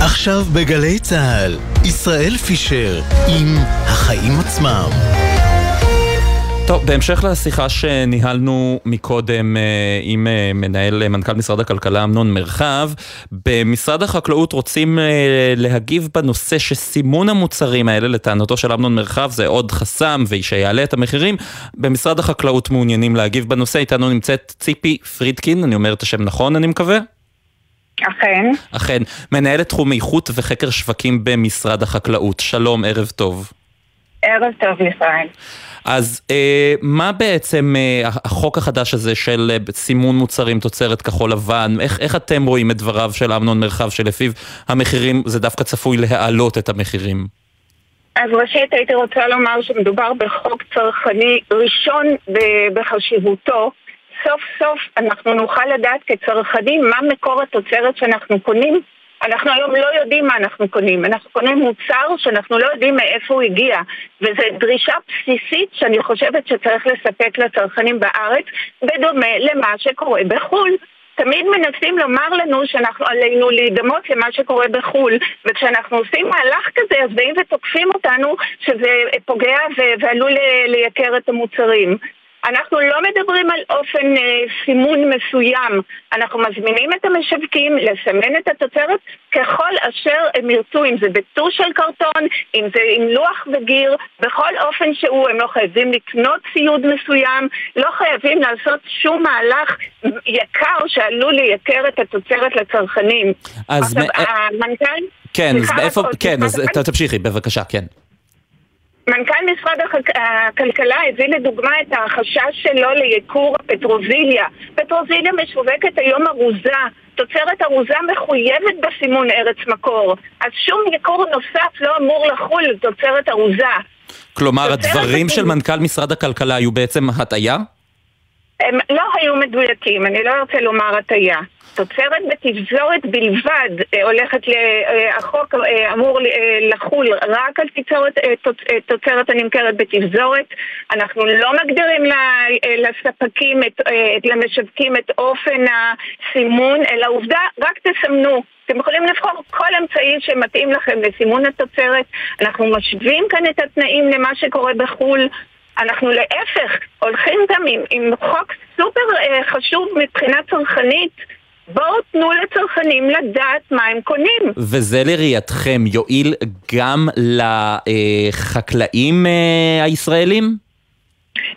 עכשיו בגלי צה"ל, ישראל פישר עם החיים עצמם. טוב, בהמשך לשיחה שניהלנו מקודם אה, עם אה, מנהל, אה, מנכ"ל משרד הכלכלה אמנון מרחב, במשרד החקלאות רוצים להגיב בנושא שסימון המוצרים האלה, לטענתו של אמנון מרחב, זה עוד חסם ושיעלה את המחירים. במשרד החקלאות מעוניינים להגיב בנושא, איתנו נמצאת ציפי פרידקין, אני אומר את השם נכון, אני מקווה? אכן. אכן. מנהלת תחום איכות וחקר שווקים במשרד החקלאות. שלום, ערב טוב. ערב טוב, ישראל. אז אה, מה בעצם אה, החוק החדש הזה של אה, סימון מוצרים תוצרת כחול לבן, איך, איך אתם רואים את דבריו של אמנון מרחב שלפיו המחירים, זה דווקא צפוי להעלות את המחירים? אז ראשית הייתי רוצה לומר שמדובר בחוק צרכני ראשון בחשיבותו. סוף סוף אנחנו נוכל לדעת כצרכנים מה מקור התוצרת שאנחנו קונים אנחנו היום לא יודעים מה אנחנו קונים. אנחנו קונים מוצר שאנחנו לא יודעים מאיפה הוא הגיע. וזו דרישה בסיסית שאני חושבת שצריך לספק לצרכנים בארץ, בדומה למה שקורה בחו"ל. תמיד מנסים לומר לנו שאנחנו עלינו להידמות למה שקורה בחו"ל וכשאנחנו עושים מהלך כזה אז באים ותוקפים אותנו שזה פוגע ועלול לייקר את המוצרים אנחנו לא מדברים על אופן אה, סימון מסוים, אנחנו מזמינים את המשווקים לסמן את התוצרת ככל אשר הם ירצו, אם זה בטור של קרטון, אם זה עם לוח וגיר, בכל אופן שהוא, הם לא חייבים לקנות ציוד מסוים, לא חייבים לעשות שום מהלך יקר שעלול לייקר את התוצרת לצרכנים. אז עכשיו, המנכ"ל... כן, אז מאיפה, כן, אז תמשיכי, בבקשה, כן. מנכ"ל משרד הכלכלה הביא לדוגמה את החשש שלו לייקור פטרוזיליה. פטרוזיליה משווקת היום ארוזה. תוצרת ארוזה מחויבת בסימון ארץ מקור. אז שום ייקור נוסף לא אמור לחול תוצרת ארוזה. כלומר, הדברים של מנכ"ל משרד הכלכלה היו בעצם הטעיה? הם לא היו מדויקים, אני לא רוצה לומר הטעיה. תוצרת בתפזורת בלבד אה, הולכת. אה, החוק אה, אמור לחול רק על תוצרת, תוצרת הנמכרת בתפזורת. אנחנו לא מגדירים לספקים, למשווקים את אופן הסימון, אלא עובדה, רק תסמנו. אתם יכולים לבחור כל אמצעי שמתאים לכם לסימון התוצרת. אנחנו משווים כאן את התנאים למה שקורה בחו"ל. אנחנו להפך הולכים גם עם, עם חוק סופר אה, חשוב מבחינה צרכנית. בואו תנו לצרכנים לדעת מה הם קונים. וזה לראייתכם יועיל גם לחקלאים אה, הישראלים?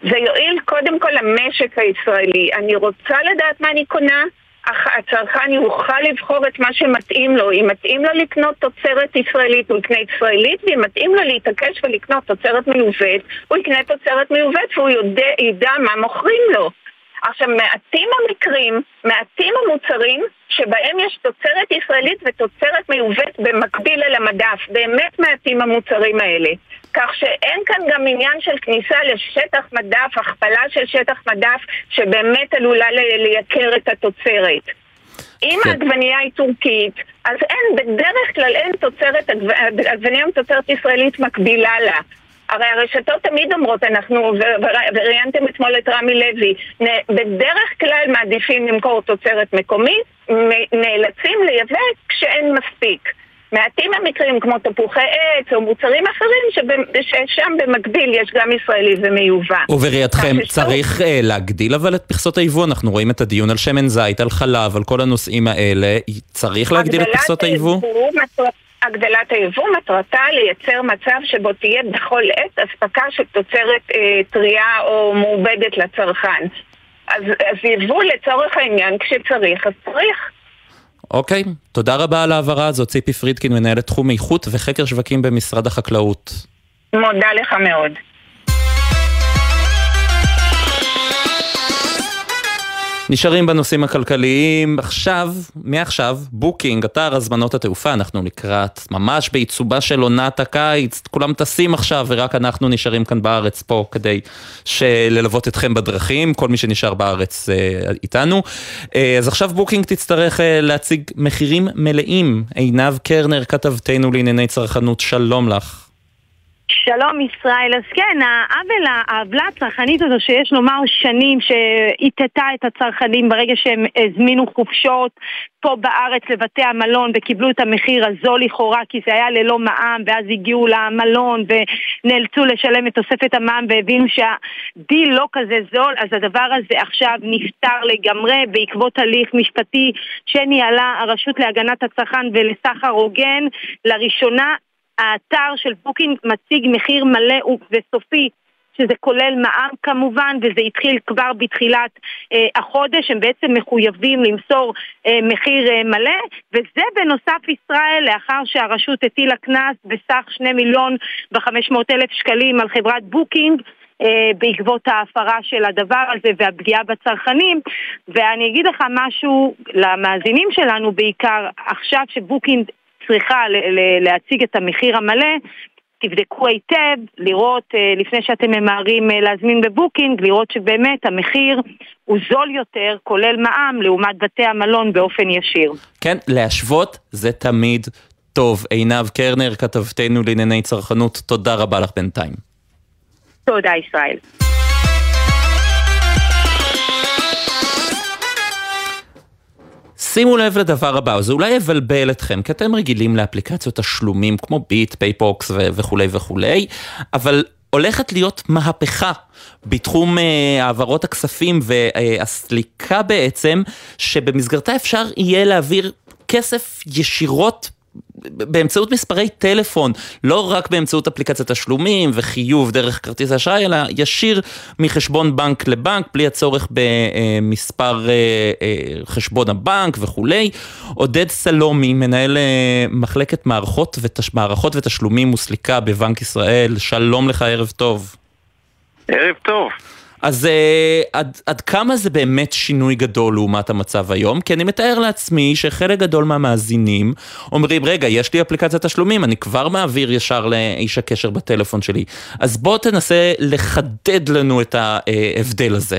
זה יועיל קודם כל למשק הישראלי. אני רוצה לדעת מה אני קונה. הצרכן יוכל לבחור את מה שמתאים לו. אם מתאים לו לקנות תוצרת ישראלית, הוא יקנה ישראלית, ואם מתאים לו להתעקש ולקנות תוצרת מיובאת, הוא יקנה תוצרת מיובאת והוא יודע, ידע מה מוכרים לו. עכשיו, מעטים המקרים, מעטים המוצרים שבהם יש תוצרת ישראלית ותוצרת מיובאת במקביל אל המדף. באמת מעטים המוצרים האלה. כך שאין כאן גם עניין של כניסה לשטח מדף, הכפלה של שטח מדף, שבאמת עלולה לייקר את התוצרת. אם כן. העגבנייה היא טורקית, אז אין, בדרך כלל אין תוצרת, עגבנייה מתוצרת ישראלית מקבילה לה. הרי הרשתות תמיד אומרות, אנחנו, וראיינתם אתמול את רמי לוי, בדרך כלל מעדיפים למכור תוצרת מקומית, נאלצים לייבא כשאין מספיק. מעטים המקרים כמו תפוחי עץ או מוצרים אחרים ששם במקביל יש גם ישראלי ומיובא. ובראייתכם צריך uh, להגדיל אבל את מכסות היבוא, אנחנו רואים את הדיון על שמן זית, על חלב, על כל הנושאים האלה, צריך להגדיל את מכסות היבוא? הגדלת היבוא מטרתה לייצר מצב שבו תהיה בכל עת אספקה של תוצרת אה, טריה או מעובדת לצרכן. אז, אז יבוא לצורך העניין כשצריך, אז צריך. אוקיי, תודה רבה על ההעברה הזאת, ציפי פרידקין, מנהלת תחום איכות וחקר שווקים במשרד החקלאות. מודה לך מאוד. נשארים בנושאים הכלכליים. עכשיו, מעכשיו, בוקינג, אתר הזמנות התעופה, אנחנו לקראת ממש בעיצומה של עונת הקיץ, כולם טסים עכשיו ורק אנחנו נשארים כאן בארץ פה כדי ללוות אתכם בדרכים, כל מי שנשאר בארץ אה, איתנו. אה, אז עכשיו בוקינג תצטרך אה, להציג מחירים מלאים. עינב קרנר, כתבתנו לענייני צרכנות, שלום לך. שלום ישראל, אז כן, העוול, העוולה הצרכנית הזו שיש לומר שנים שהטעתה את הצרכנים ברגע שהם הזמינו חופשות פה בארץ לבתי המלון וקיבלו את המחיר הזול לכאורה כי זה היה ללא מע"מ ואז הגיעו למלון ונאלצו לשלם את תוספת המע"מ והבינו שהדיל לא כזה זול אז הדבר הזה עכשיו נפתר לגמרי בעקבות הליך משפטי שניהלה הרשות להגנת הצרכן ולסחר הוגן לראשונה האתר של בוקינג מציג מחיר מלא וסופי שזה כולל מע"מ כמובן, וזה התחיל כבר בתחילת אה, החודש, הם בעצם מחויבים למסור אה, מחיר אה, מלא, וזה בנוסף ישראל, לאחר שהרשות הטילה קנס בסך 2 מיליון ו-500 אלף שקלים על חברת בוקינג, אה, בעקבות ההפרה של הדבר הזה והפגיעה בצרכנים. ואני אגיד לך משהו למאזינים שלנו בעיקר, עכשיו שבוקינג צריכה להציג את המחיר המלא, תבדקו היטב, לראות אה, לפני שאתם ממהרים אה, להזמין בבוקינג, לראות שבאמת המחיר הוא זול יותר, כולל מע"מ, לעומת בתי המלון באופן ישיר. כן, להשוות זה תמיד טוב. עינב קרנר, כתבתנו לענייני צרכנות, תודה רבה לך בינתיים. תודה, ישראל. שימו לב לדבר הבא, זה אולי יבלבל אתכם, כי אתם רגילים לאפליקציות תשלומים כמו ביט, פייבוקס וכולי וכולי, אבל הולכת להיות מהפכה בתחום uh, העברות הכספים והסליקה בעצם, שבמסגרתה אפשר יהיה להעביר כסף ישירות באמצעות מספרי טלפון, לא רק באמצעות אפליקציית תשלומים וחיוב דרך כרטיס אשראי, אלא ישיר מחשבון בנק לבנק, בלי הצורך במספר אה, אה, חשבון הבנק וכולי. עודד סלומי, מנהל אה, מחלקת מערכות, ותש... מערכות ותשלומים וסליקה בבנק ישראל, שלום לך, ערב טוב. ערב טוב. אז uh, עד, עד כמה זה באמת שינוי גדול לעומת המצב היום? כי אני מתאר לעצמי שחלק גדול מהמאזינים אומרים, רגע, יש לי אפליקציית תשלומים, אני כבר מעביר ישר לאיש הקשר בטלפון שלי. אז בוא תנסה לחדד לנו את ההבדל הזה.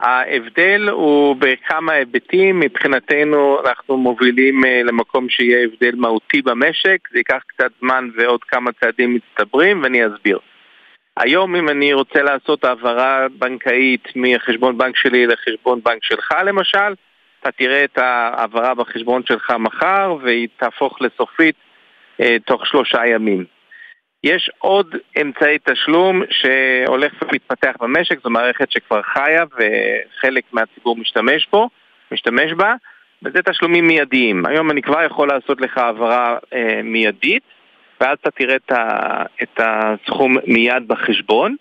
ההבדל הוא בכמה היבטים, מבחינתנו אנחנו מובילים אה, למקום שיהיה הבדל מהותי במשק, זה ייקח קצת זמן ועוד כמה צעדים מצטברים ואני אסביר. היום אם אני רוצה לעשות העברה בנקאית מחשבון בנק שלי לחשבון בנק שלך למשל, אתה תראה את ההעברה בחשבון שלך מחר והיא תהפוך לסופית אה, תוך שלושה ימים. יש עוד אמצעי תשלום שהולך ומתפתח במשק, זו מערכת שכבר חיה וחלק מהציבור משתמש בו, משתמש בה, וזה תשלומים מיידיים. היום אני כבר יכול לעשות לך העברה אה, מיידית ואז אתה תראה את, ה, את הסכום מיד בחשבון,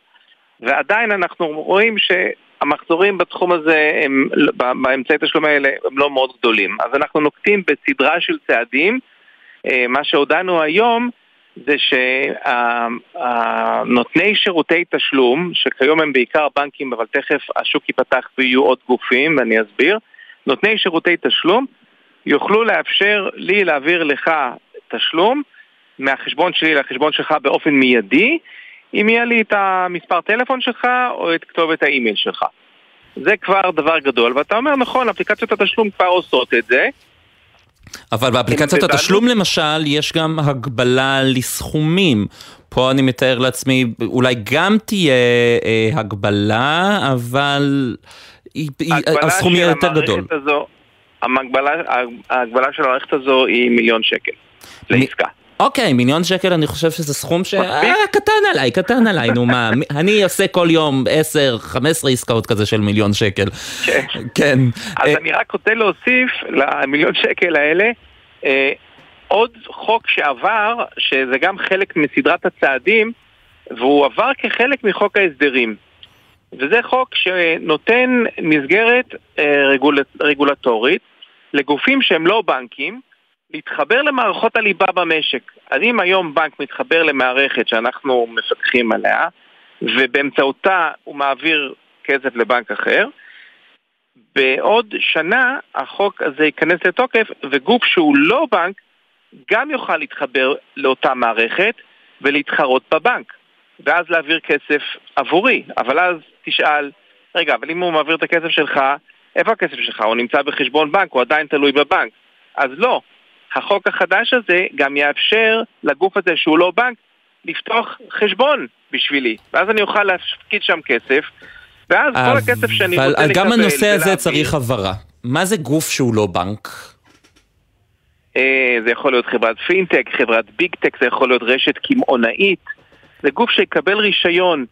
ועדיין אנחנו רואים שהמחזורים בתחום הזה, הם, באמצעי תשלום האלה, הם לא מאוד גדולים. אז אנחנו נוקטים בסדרה של צעדים. אה, מה שהודענו היום זה שנותני שירותי תשלום, שכיום הם בעיקר בנקים, אבל תכף השוק ייפתח ויהיו עוד גופים, ואני אסביר, נותני שירותי תשלום יוכלו לאפשר לי להעביר לך תשלום מהחשבון שלי לחשבון שלך באופן מיידי, אם יהיה לי את המספר טלפון שלך או את כתובת האימייל שלך. זה כבר דבר גדול, ואתה אומר נכון, אפליקציות התשלום כבר עושות את זה. אבל באפליקציות התשלום למשל, יש גם הגבלה לסכומים. פה אני מתאר לעצמי, אולי גם תהיה אה, הגבלה, אבל הסכום יהיה יותר גדול. הזו, המגבלה, ההגבלה של המערכת הזו היא מיליון שקל לעסקה. אוקיי, מיליון שקל אני חושב שזה סכום ש... אה, קטן עליי, קטן עליי, נו מה, אני עושה כל יום 10, 15 עסקאות כזה של מיליון שקל. כן. כן. אז אה, אני רק רוצה להוסיף למיליון שקל האלה, אה, עוד חוק שעבר, שזה גם חלק מסדרת הצעדים, והוא עבר כחלק מחוק ההסדרים. וזה חוק שנותן מסגרת אה, רגול... רגולטורית לגופים שהם לא בנקים, להתחבר למערכות הליבה במשק. אז אם היום בנק מתחבר למערכת שאנחנו מפתחים עליה, ובאמצעותה הוא מעביר כסף לבנק אחר, בעוד שנה החוק הזה ייכנס לתוקף, וגוף שהוא לא בנק גם יוכל להתחבר לאותה מערכת ולהתחרות בבנק, ואז להעביר כסף עבורי. אבל אז תשאל, רגע, אבל אם הוא מעביר את הכסף שלך, איפה הכסף שלך? הוא נמצא בחשבון בנק, הוא עדיין תלוי בבנק. אז לא, החוק החדש הזה גם יאפשר לגוף הזה שהוא לא בנק לפתוח חשבון בשבילי, ואז אני אוכל להפקיד שם כסף, ואז כל הכסף שאני רוצה לקבל... גם הנושא הזה צריך הבהרה. מה זה גוף שהוא לא בנק? אה, זה יכול להיות חברת פינטק, חברת big tech, זה יכול להיות רשת קמעונאית. זה גוף שיקבל רישיון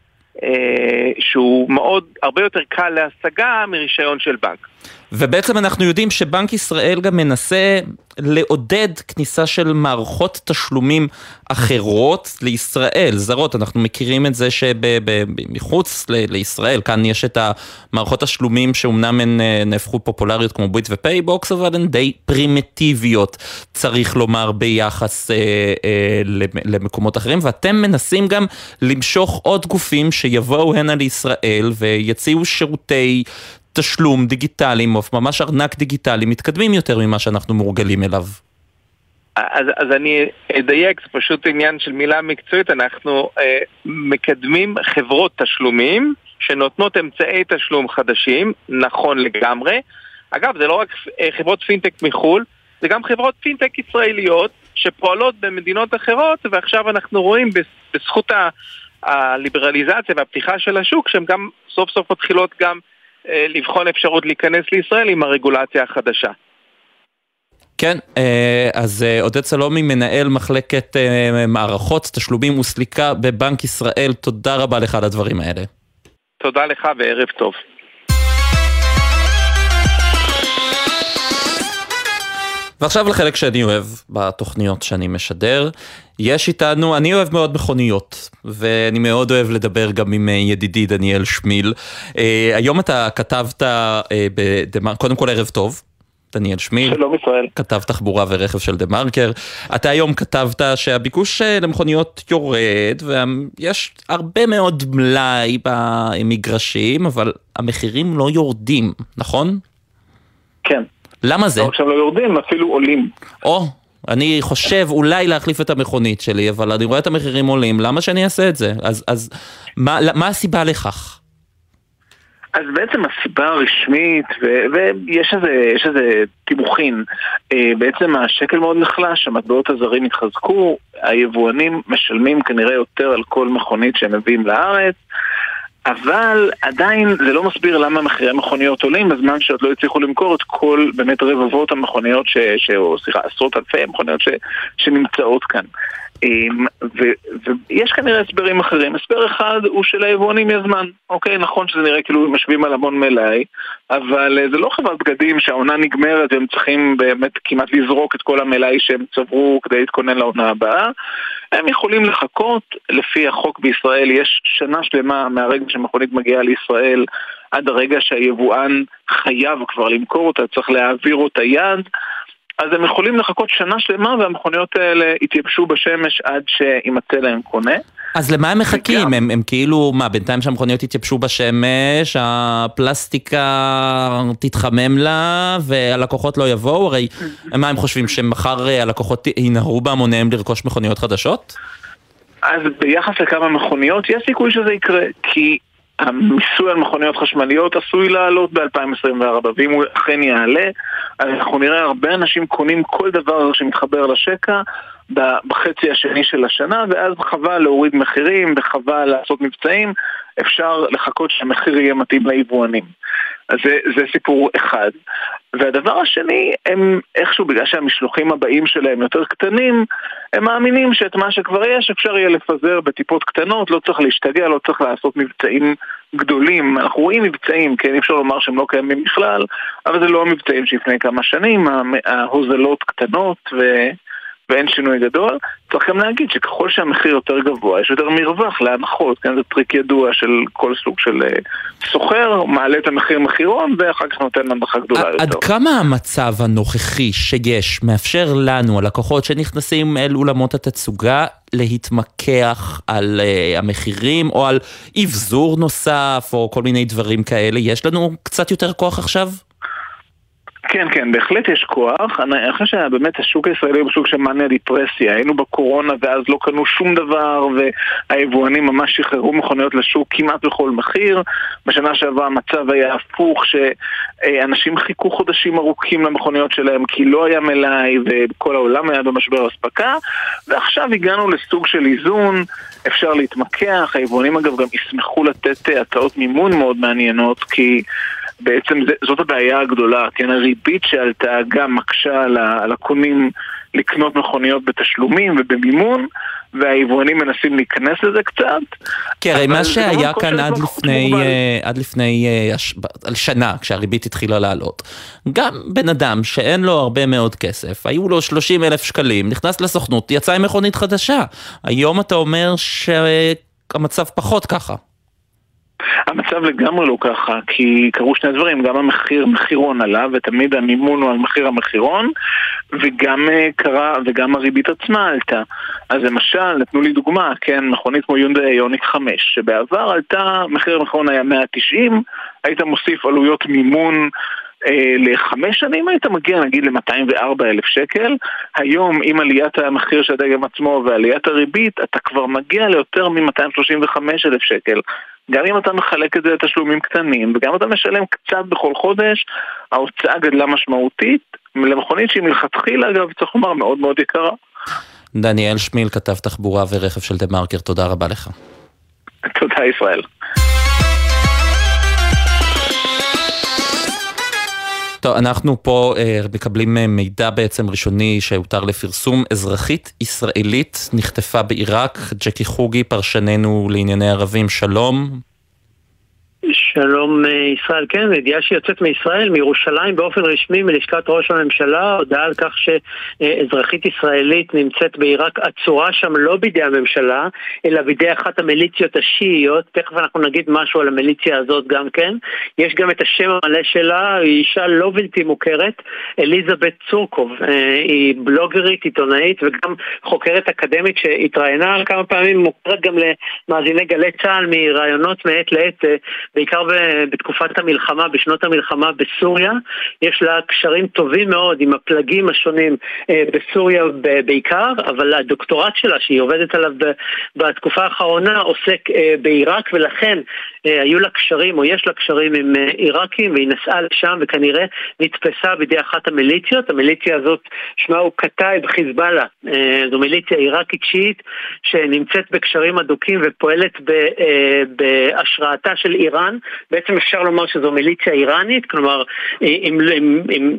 אה, שהוא מאוד, הרבה יותר קל להשגה מרישיון של בנק. ובעצם אנחנו יודעים שבנק ישראל גם מנסה לעודד כניסה של מערכות תשלומים אחרות לישראל, זרות. אנחנו מכירים את זה שמחוץ לישראל, כאן יש את המערכות תשלומים שאומנם הן אה, נהפכו פופולריות כמו ביט ופייבוקס, אבל הן די פרימיטיביות, צריך לומר, ביחס אה, אה, למקומות אחרים, ואתם מנסים גם למשוך עוד גופים שיבואו הנה לישראל ויציעו שירותי תשלום דיגיטליים, או ממש ארנק דיגיטלי, מתקדמים יותר ממה שאנחנו מורגלים אליו. אז, אז אני אדייק, זה פשוט עניין של מילה מקצועית, אנחנו אה, מקדמים חברות תשלומים שנותנות אמצעי תשלום חדשים, נכון לגמרי. אגב, זה לא רק אה, חברות פינטק מחו"ל, זה גם חברות פינטק ישראליות שפועלות במדינות אחרות, ועכשיו אנחנו רואים בזכות הליברליזציה והפתיחה של השוק, שהן גם סוף סוף מתחילות גם לבחון אפשרות להיכנס לישראל עם הרגולציה החדשה. כן, אה, אז אה, עודד סלומי, מנהל מחלקת מערכות, תשלומים וסליקה בבנק ישראל, תודה רבה לך על הדברים האלה. תודה לך וערב טוב. ועכשיו לחלק שאני אוהב בתוכניות שאני משדר. יש איתנו, אני אוהב מאוד מכוניות, ואני מאוד אוהב לדבר גם עם אה, ידידי דניאל שמיל. Uh, היום אתה כתבת uh, בדמר, קודם כל ערב טוב. דניאל שמיל, שלום ישראל, כתב תחבורה ורכב של דה מרקר. אתה היום כתבת שהביקוש למכוניות יורד ויש הרבה מאוד מלאי במגרשים, אבל המחירים לא יורדים, נכון? כן. למה זה? עכשיו לא יורדים, אפילו עולים. או, אני חושב אולי להחליף את המכונית שלי, אבל אני רואה את המחירים עולים, למה שאני אעשה את זה? אז, אז מה, מה הסיבה לכך? אז בעצם הסיבה הרשמית, ו- ויש איזה, איזה תימוכין, אה, בעצם השקל מאוד נחלש, המטבעות הזרים התחזקו, היבואנים משלמים כנראה יותר על כל מכונית שהם מביאים לארץ, אבל עדיין זה לא מסביר למה מחירי המכוניות עולים בזמן שעוד לא הצליחו למכור את כל באמת רבבות המכוניות, ש, ש, או סליחה, עשרות אלפי המכוניות ש, שנמצאות כאן. אמ, ויש כנראה הסברים אחרים. הסבר אחד הוא שליבואנים יש זמן. אוקיי, נכון שזה נראה כאילו משווים על המון מלאי, אבל אה, זה לא חברת בגדים שהעונה נגמרת והם צריכים באמת כמעט לזרוק את כל המלאי שהם צברו כדי להתכונן לעונה הבאה. הם יכולים לחכות, לפי החוק בישראל יש שנה שלמה מהרגע שמכונית מגיעה לישראל עד הרגע שהיבואן חייב כבר למכור אותה, צריך להעביר אותה יד. אז הם יכולים לחכות שנה שלמה והמכוניות האלה יתייבשו בשמש עד שימצא להם קונה. אז למה הם מחכים? וגם... הם, הם כאילו, מה, בינתיים שהמכוניות יתייבשו בשמש, הפלסטיקה תתחמם לה והלקוחות לא יבואו? הרי מה הם חושבים, שמחר אה, הלקוחות ינהרו בהמוניהם לרכוש מכוניות חדשות? אז ביחס לכמה מכוניות, יש סיכוי שזה יקרה, כי המיסוי על מכוניות חשמליות עשוי לעלות ב-2024, ואם הוא אכן יעלה, אז אנחנו נראה הרבה אנשים קונים כל דבר שמתחבר לשקע בחצי השני של השנה, ואז חבל להוריד מחירים וחבל לעשות מבצעים, אפשר לחכות שהמחיר יהיה מתאים ליבואנים. אז זה, זה סיפור אחד. והדבר השני, הם איכשהו, בגלל שהמשלוחים הבאים שלהם יותר קטנים, הם מאמינים שאת מה שכבר יש אפשר יהיה לפזר בטיפות קטנות, לא צריך להשתגע, לא צריך לעשות מבצעים גדולים. אנחנו רואים מבצעים, כן, אי אפשר לומר שהם לא קיימים בכלל, אבל זה לא המבצעים שלפני כמה שנים, ההוזלות קטנות ו... ואין שינוי גדול. צריך גם להגיד שככל שהמחיר יותר גבוה, יש יותר מרווח להנחות, כן? זה טריק ידוע של כל סוג של אה, סוחר, מעלה את המחיר מחירון ואחר כך נותן הנחה גדולה יותר. עד כמה המצב הנוכחי שיש מאפשר לנו, הלקוחות שנכנסים אל אולמות התצוגה, להתמקח על uh, המחירים או על אבזור נוסף או כל מיני דברים כאלה? יש לנו קצת יותר כוח עכשיו? כן, כן, בהחלט יש כוח. אני חושב שבאמת השוק הישראלי הוא שוק של מאניה דיפרסיה. היינו בקורונה ואז לא קנו שום דבר והיבואנים ממש שחררו מכוניות לשוק כמעט בכל מחיר. בשנה שעברה המצב היה הפוך, שאנשים חיכו חודשים ארוכים למכוניות שלהם כי לא היה מלאי וכל העולם היה במשבר אספקה. ועכשיו הגענו לסוג של איזון, אפשר להתמקח. היבואנים אגב גם ישמחו לתת הצעות מימון מאוד מעניינות כי... בעצם זה, זאת הבעיה הגדולה, כן, הריבית שעלתה גם מקשה על הקונים לקנות מכוניות בתשלומים ובמימון, והיבואנים מנסים להיכנס לזה קצת. כן, הרי מה שהיה כאן עד לפני, uh, עד לפני uh, שנה, כשהריבית התחילה לעלות, גם בן אדם שאין לו הרבה מאוד כסף, היו לו 30 אלף שקלים, נכנס לסוכנות, יצא עם מכונית חדשה. היום אתה אומר שהמצב פחות ככה. המצב לגמרי לא ככה, כי קרו שני דברים, גם המחיר מחירון עלה, ותמיד המימון הוא על מחיר המחירון, וגם אה, קרה, וגם הריבית עצמה עלתה. אז למשל, נתנו לי דוגמה, כן, מכונית כמו יונדה איוניק 5, שבעבר עלתה, מחיר המחירון היה 190, היית מוסיף עלויות מימון אה, לחמש שנים היית מגיע נגיד ל-204 אלף שקל, היום עם עליית המחיר של הדגם עצמו ועליית הריבית, אתה כבר מגיע ליותר מ-235 אלף שקל. גם אם אתה מחלק את זה לתשלומים קטנים, וגם אם אתה משלם קצת בכל חודש, ההוצאה גדלה משמעותית, למכונית שהיא מלכתחילה, אגב, צריך לומר, מאוד מאוד יקרה. דניאל שמיל, כתב תחבורה ורכב של דה מרקר, תודה רבה לך. תודה, ישראל. טוב, אנחנו פה אה, מקבלים אה, מידע בעצם ראשוני שהותר לפרסום. אזרחית ישראלית נחטפה בעיראק, ג'קי חוגי, פרשננו לענייני ערבים, שלום. שלום אה, ישראל, כן, ידיעה שיוצאת מישראל, מירושלים באופן רשמי מלשכת ראש הממשלה, הודעה על כך שאזרחית ישראלית נמצאת בעיראק עצורה שם לא בידי הממשלה, אלא בידי אחת המיליציות השיעיות, תכף אנחנו נגיד משהו על המיליציה הזאת גם כן. יש גם את השם המלא שלה, היא אישה לא בלתי מוכרת, אליזבת צורקוב, אה, היא בלוגרית, עיתונאית וגם חוקרת אקדמית שהתראיינה כמה פעמים, מוכרת גם למאזיני גלי צה"ל מראיונות מעת לעת, אה, בעיקר בתקופת המלחמה, בשנות המלחמה בסוריה. יש לה קשרים טובים מאוד עם הפלגים השונים אה, בסוריה בעיקר, אבל הדוקטורט שלה, שהיא עובדת עליו בתקופה האחרונה, עוסק אה, בעיראק, ולכן היו לה קשרים, או יש לה קשרים עם עיראקים, והיא נסעה לשם וכנראה נתפסה בידי אחת המיליציות. המיליציה הזאת, שמה הוא קטאיב חיזבאללה. זו מיליציה עיראקית שיעית שנמצאת בקשרים הדוקים ופועלת בהשראתה של איראן. בעצם אפשר לומר שזו מיליציה איראנית, כלומר, אם, אם, אם,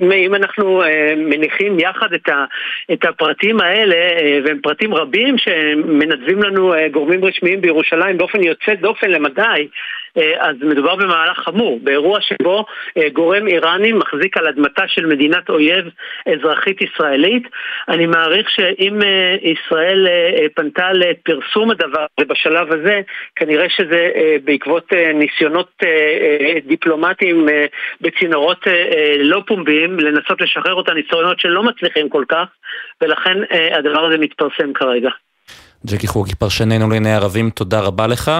אם, אם אנחנו אה, מניחים יחד את, ה, את הפרטים האלה, אה, והם פרטים רבים שמנדבים לנו אה, גורמים רשמיים בירושלים באופן יוצא דופן למדי, אה, אז מדובר במהלך חמור, באירוע שבו אה, גורם איראני מחזיק על אדמתה של מדינת אויב אזרחית ישראלית. אני מעריך שאם אה, ישראל פנתה לפרסום הדבר ובשלב הזה, כנראה שזה בעקבות ניסיונות דיפלומטיים בצינורות לא פומביים, לנסות לשחרר אותה, ניסיונות שלא מצליחים כל כך, ולכן הדבר הזה מתפרסם כרגע. ג'קי חוגי, פרשננו לעיני ערבים, תודה רבה לך.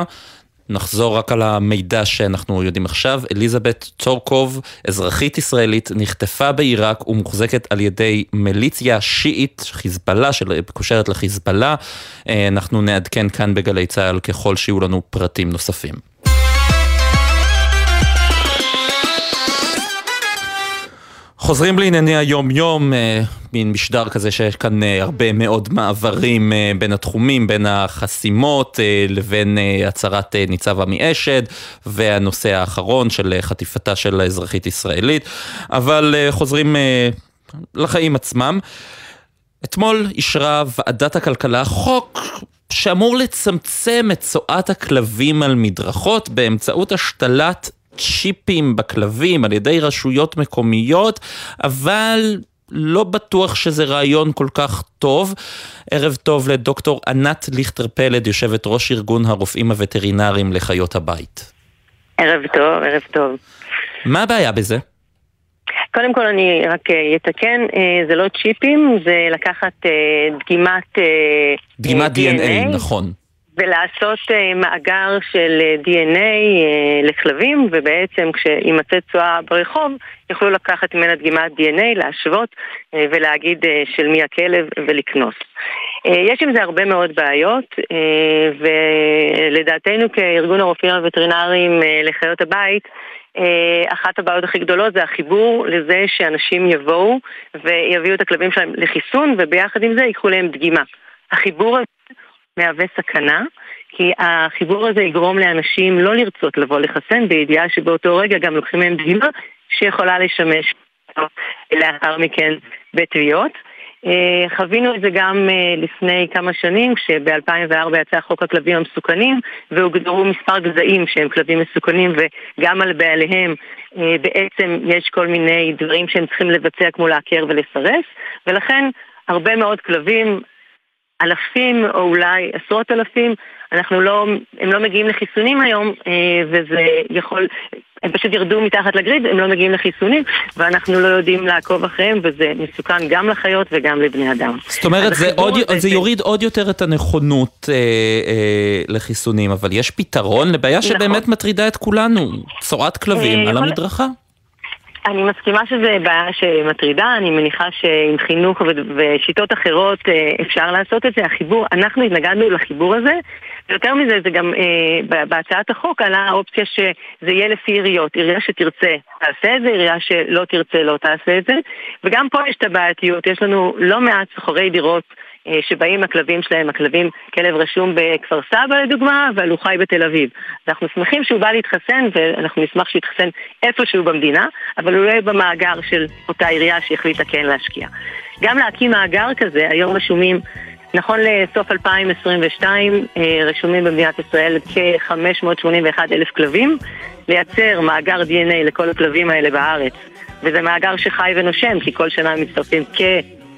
נחזור רק על המידע שאנחנו יודעים עכשיו. אליזבת צורקוב, אזרחית ישראלית, נחטפה בעיראק ומוחזקת על ידי מיליציה שיעית, חיזבאללה, שמקושרת לחיזבאללה. אה, אנחנו נעדכן כאן בגלי צה"ל ככל שיהיו לנו פרטים נוספים. חוזרים לענייני היום-יום, אה, מין משדר כזה שיש כאן אה, הרבה מאוד מעברים אה, בין התחומים, בין החסימות לבין הצהרת ניצב עמי אשד והנושא האחרון של חטיפתה של האזרחית ישראלית, אבל חוזרים לחיים עצמם. אתמול אישרה ועדת הכלכלה חוק שאמור לצמצם את צואת הכלבים על מדרכות באמצעות השתלת צ'יפים בכלבים על ידי רשויות מקומיות, אבל לא בטוח שזה רעיון כל כך טוב. ערב טוב לדוקטור ענת ליכטר פלד, יושבת ראש ארגון הרופאים הווטרינריים לחיות הבית. ערב טוב, ערב טוב. מה הבעיה בזה? קודם כל אני רק אה, אתקן, אה, זה לא צ'יפים, זה לקחת אה, דגימת... דגימת DNA, DNA נכון. ולעשות uh, מאגר של uh, DNA uh, לכלבים, ובעצם כשיימצא תשואה ברחוב, יוכלו לקחת ממנה דגימת DNA, להשוות uh, ולהגיד uh, של מי הכלב ולקנוס. Uh, יש עם זה הרבה מאוד בעיות, uh, ולדעתנו כארגון הרופאים הווטרינריים uh, לחיות הבית, אחת הבעיות הכי גדולות זה החיבור לזה שאנשים יבואו ויביאו את הכלבים שלהם לחיסון וביחד עם זה ייקחו להם דגימה. החיבור הזה מהווה סכנה, כי החיבור הזה יגרום לאנשים לא לרצות לבוא לחסן, בידיעה שבאותו רגע גם לוקחים מהם דגימה שיכולה לשמש לאחר מכן בתביעות. אה, חווינו את זה גם אה, לפני כמה שנים, כשב-2004 יצא חוק הכלבים המסוכנים, והוגדרו מספר גזעים שהם כלבים מסוכנים, וגם על בעליהם אה, בעצם יש כל מיני דברים שהם צריכים לבצע, כמו לעקר ולסרס, ולכן הרבה מאוד כלבים אלפים או אולי עשרות אלפים, אנחנו לא, הם לא מגיעים לחיסונים היום, אה, וזה יכול, הם פשוט ירדו מתחת לגריד, הם לא מגיעים לחיסונים, ואנחנו לא יודעים לעקוב אחריהם, וזה מסוכן גם לחיות וגם לבני אדם. זאת אומרת, זה, עוד, זה, זה יוריד עוד יותר את הנכונות אה, אה, לחיסונים, אבל יש פתרון לבעיה נכון. שבאמת מטרידה את כולנו, צורת כלבים אה, על המדרכה. אני מסכימה שזו בעיה שמטרידה, אני מניחה שעם חינוך ושיטות אחרות אה, אפשר לעשות את זה. החיבור, אנחנו התנגדנו לחיבור הזה, ויותר מזה, זה גם אה, בהצעת החוק עלה האופציה שזה יהיה לפי עיריות. עירייה שתרצה תעשה את זה, עירייה שלא תרצה לא תעשה את זה. וגם פה יש את הבעייתיות, יש לנו לא מעט סוחרי דירות. אה, שבאים הכלבים שלהם, הכלבים, כלב רשום בכפר סבא לדוגמה, אבל הוא חי בתל אביב. אנחנו שמחים שהוא בא להתחסן, ואנחנו נשמח שיתחסן איפשהו במדינה, אבל הוא לא יהיה במאגר של אותה עירייה שהחליטה כן להשקיע. גם להקים מאגר כזה, היום רשומים נכון לסוף 2022 אה, רשומים במדינת ישראל כ-581 אלף כלבים. לייצר מאגר DNA לכל הכלבים האלה בארץ, וזה מאגר שחי ונושם, כי כל שנה מצטרפים כ...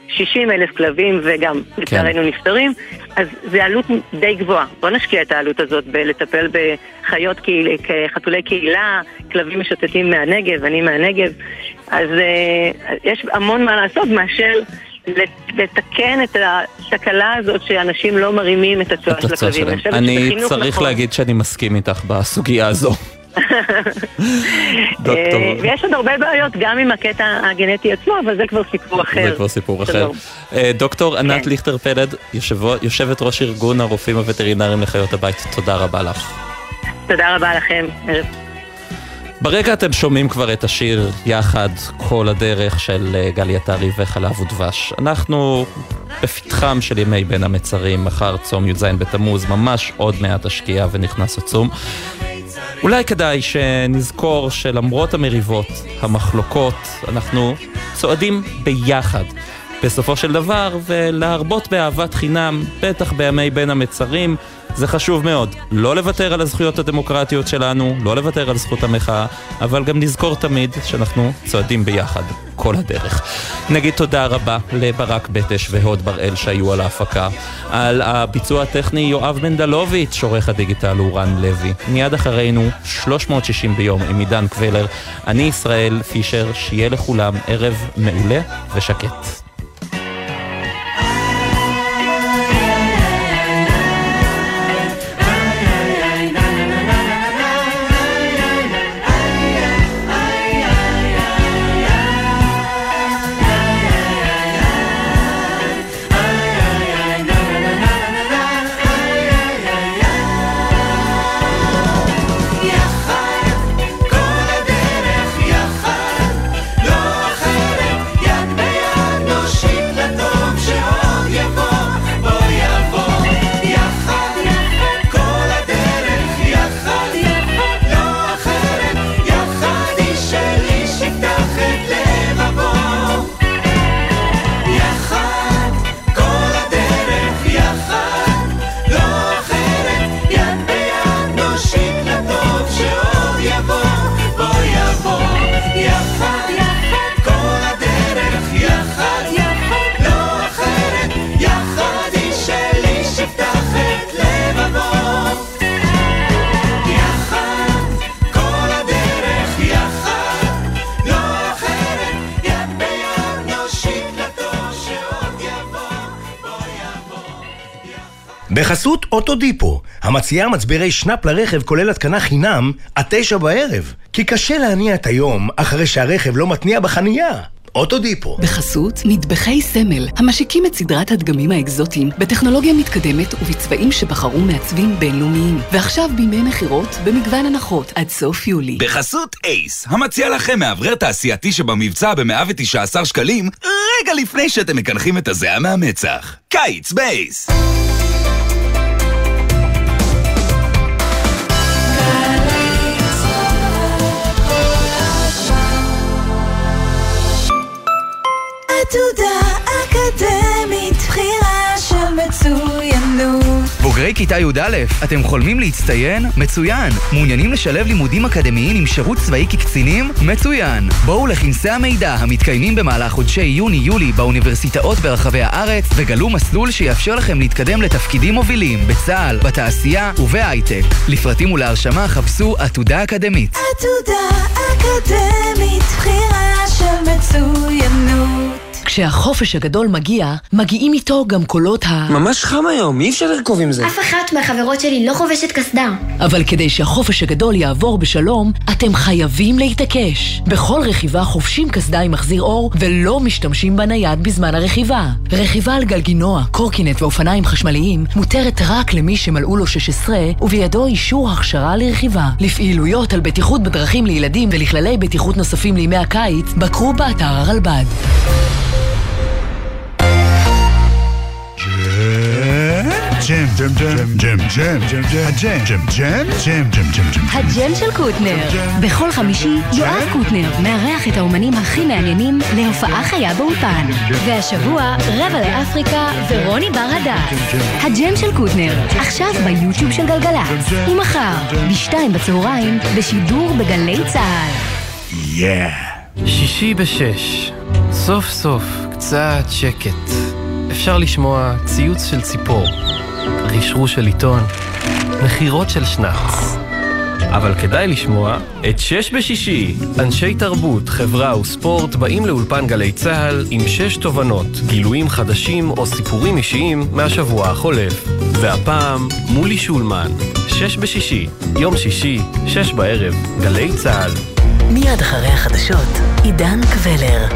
60 אלף כלבים וגם כן. לצערנו נפטרים, אז זה עלות די גבוהה. בוא נשקיע את העלות הזאת בלטפל בחיות קהיל, חתולי קהילה, כלבים משוטטים מהנגב, אני מהנגב, אז uh, יש המון מה לעשות מאשר לתקן את התקלה הזאת שאנשים לא מרימים את הצועה של הכלבים. אני צריך נכון. להגיד שאני מסכים איתך בסוגיה הזו. אה, ויש עוד הרבה בעיות גם עם הקטע הגנטי עצמו, אבל זה כבר סיפור אחר. זה כבר סיפור אחר. אה, דוקטור ענת כן. ליכטר פלד, יושבת ראש ארגון הרופאים הווטרינריים לחיות הבית, תודה רבה לך. תודה רבה לכם. ברקע אתם שומעים כבר את השיר יחד כל הדרך של אה, גלי עטרי וחלב ודבש. אנחנו בפתחם של ימי בין המצרים, מחר צום י"ז בתמוז, ממש עוד מעט השקיעה ונכנס הצום. אולי כדאי שנזכור שלמרות המריבות, המחלוקות, אנחנו צועדים ביחד. בסופו של דבר, ולהרבות באהבת חינם, בטח בימי בין המצרים, זה חשוב מאוד. לא לוותר על הזכויות הדמוקרטיות שלנו, לא לוותר על זכות המחאה, אבל גם נזכור תמיד שאנחנו צועדים ביחד, כל הדרך. נגיד תודה רבה לברק בטש והוד בראל שהיו על ההפקה. על הביצוע הטכני יואב מנדלוביץ', עורך הדיגיטל הוא רן לוי. מיד אחרינו, 360 ביום עם עידן קבלר. אני ישראל פישר, שיהיה לכולם ערב מעולה ושקט. אוטודיפו, המציעה מצברי שנאפ לרכב כולל התקנה חינם עד תשע בערב. כי קשה להניע את היום אחרי שהרכב לא מתניע בחנייה. אוטודיפו. בחסות נדבכי סמל, המשיקים את סדרת הדגמים האקזוטיים בטכנולוגיה מתקדמת ובצבעים שבחרו מעצבים בינלאומיים. ועכשיו בימי מכירות במגוון הנחות עד סוף יולי. בחסות אייס, המציע לכם מאוורר תעשייתי שבמבצע ב-119 שקלים, רגע לפני שאתם מקנחים את הזיעה מהמצח. קיץ באייס! עתודה אקדמית, בחירה של מצוינות. בוגרי כיתה י"א, אתם חולמים להצטיין? מצוין. מעוניינים לשלב לימודים אקדמיים עם שירות צבאי כקצינים? מצוין. בואו לכנסי המידע המתקיימים במהלך חודשי יוני-יולי באוניברסיטאות ברחבי הארץ וגלו מסלול שיאפשר לכם להתקדם לתפקידים מובילים בצה"ל, בתעשייה ובהייטק. לפרטים ולהרשמה חפשו עתודה אקדמית. עתודה אקדמית, בחירה של מצוינות. כשהחופש הגדול מגיע, מגיעים איתו גם קולות ה... ממש חם היום, אי אפשר לרכוב עם זה. אף אחת מהחברות שלי לא חובשת קסדה. אבל כדי שהחופש הגדול יעבור בשלום, אתם חייבים להתעקש. בכל רכיבה חובשים קסדה עם מחזיר אור, ולא משתמשים בנייד בזמן הרכיבה. רכיבה על גלגינוע, קורקינט ואופניים חשמליים מותרת רק למי שמלאו לו 16 ובידו אישור הכשרה לרכיבה. לפעילויות על בטיחות בדרכים לילדים ולכללי בטיחות נוספים לימי הקיץ, בקרו באתר הרלב"ד. ג'ם, ג'ם, ג'ם, ג'ם, ג'ם, ג'ם, הג'ם, ג'ם, ג'ם, ג'ם, ג'ם, ג'ם, ג'ם. הג'ם של קוטנר. בכל חמישי יואב קוטנר מארח את האומנים הכי מעניינים להופעה חיה באולפן. והשבוע רבע לאפריקה ורוני בר הדס. הג'ם של קוטנר, עכשיו ביוטיוב של גלגלצ. ומחר, בשתיים בצהריים, בשידור בגלי צה"ל. יא! שישי בשש. סוף סוף, קצת שקט. אפשר לשמוע ציוץ של ציפור, רשרוש של עיתון, נחירות של שנץ. אבל כדאי לשמוע את שש בשישי. אנשי תרבות, חברה וספורט באים לאולפן גלי צה"ל עם שש תובנות, גילויים חדשים או סיפורים אישיים מהשבוע החולף. והפעם, מולי שולמן. שש בשישי, יום שישי, שש בערב, גלי צה"ל. מיד אחרי החדשות, עידן קבלר.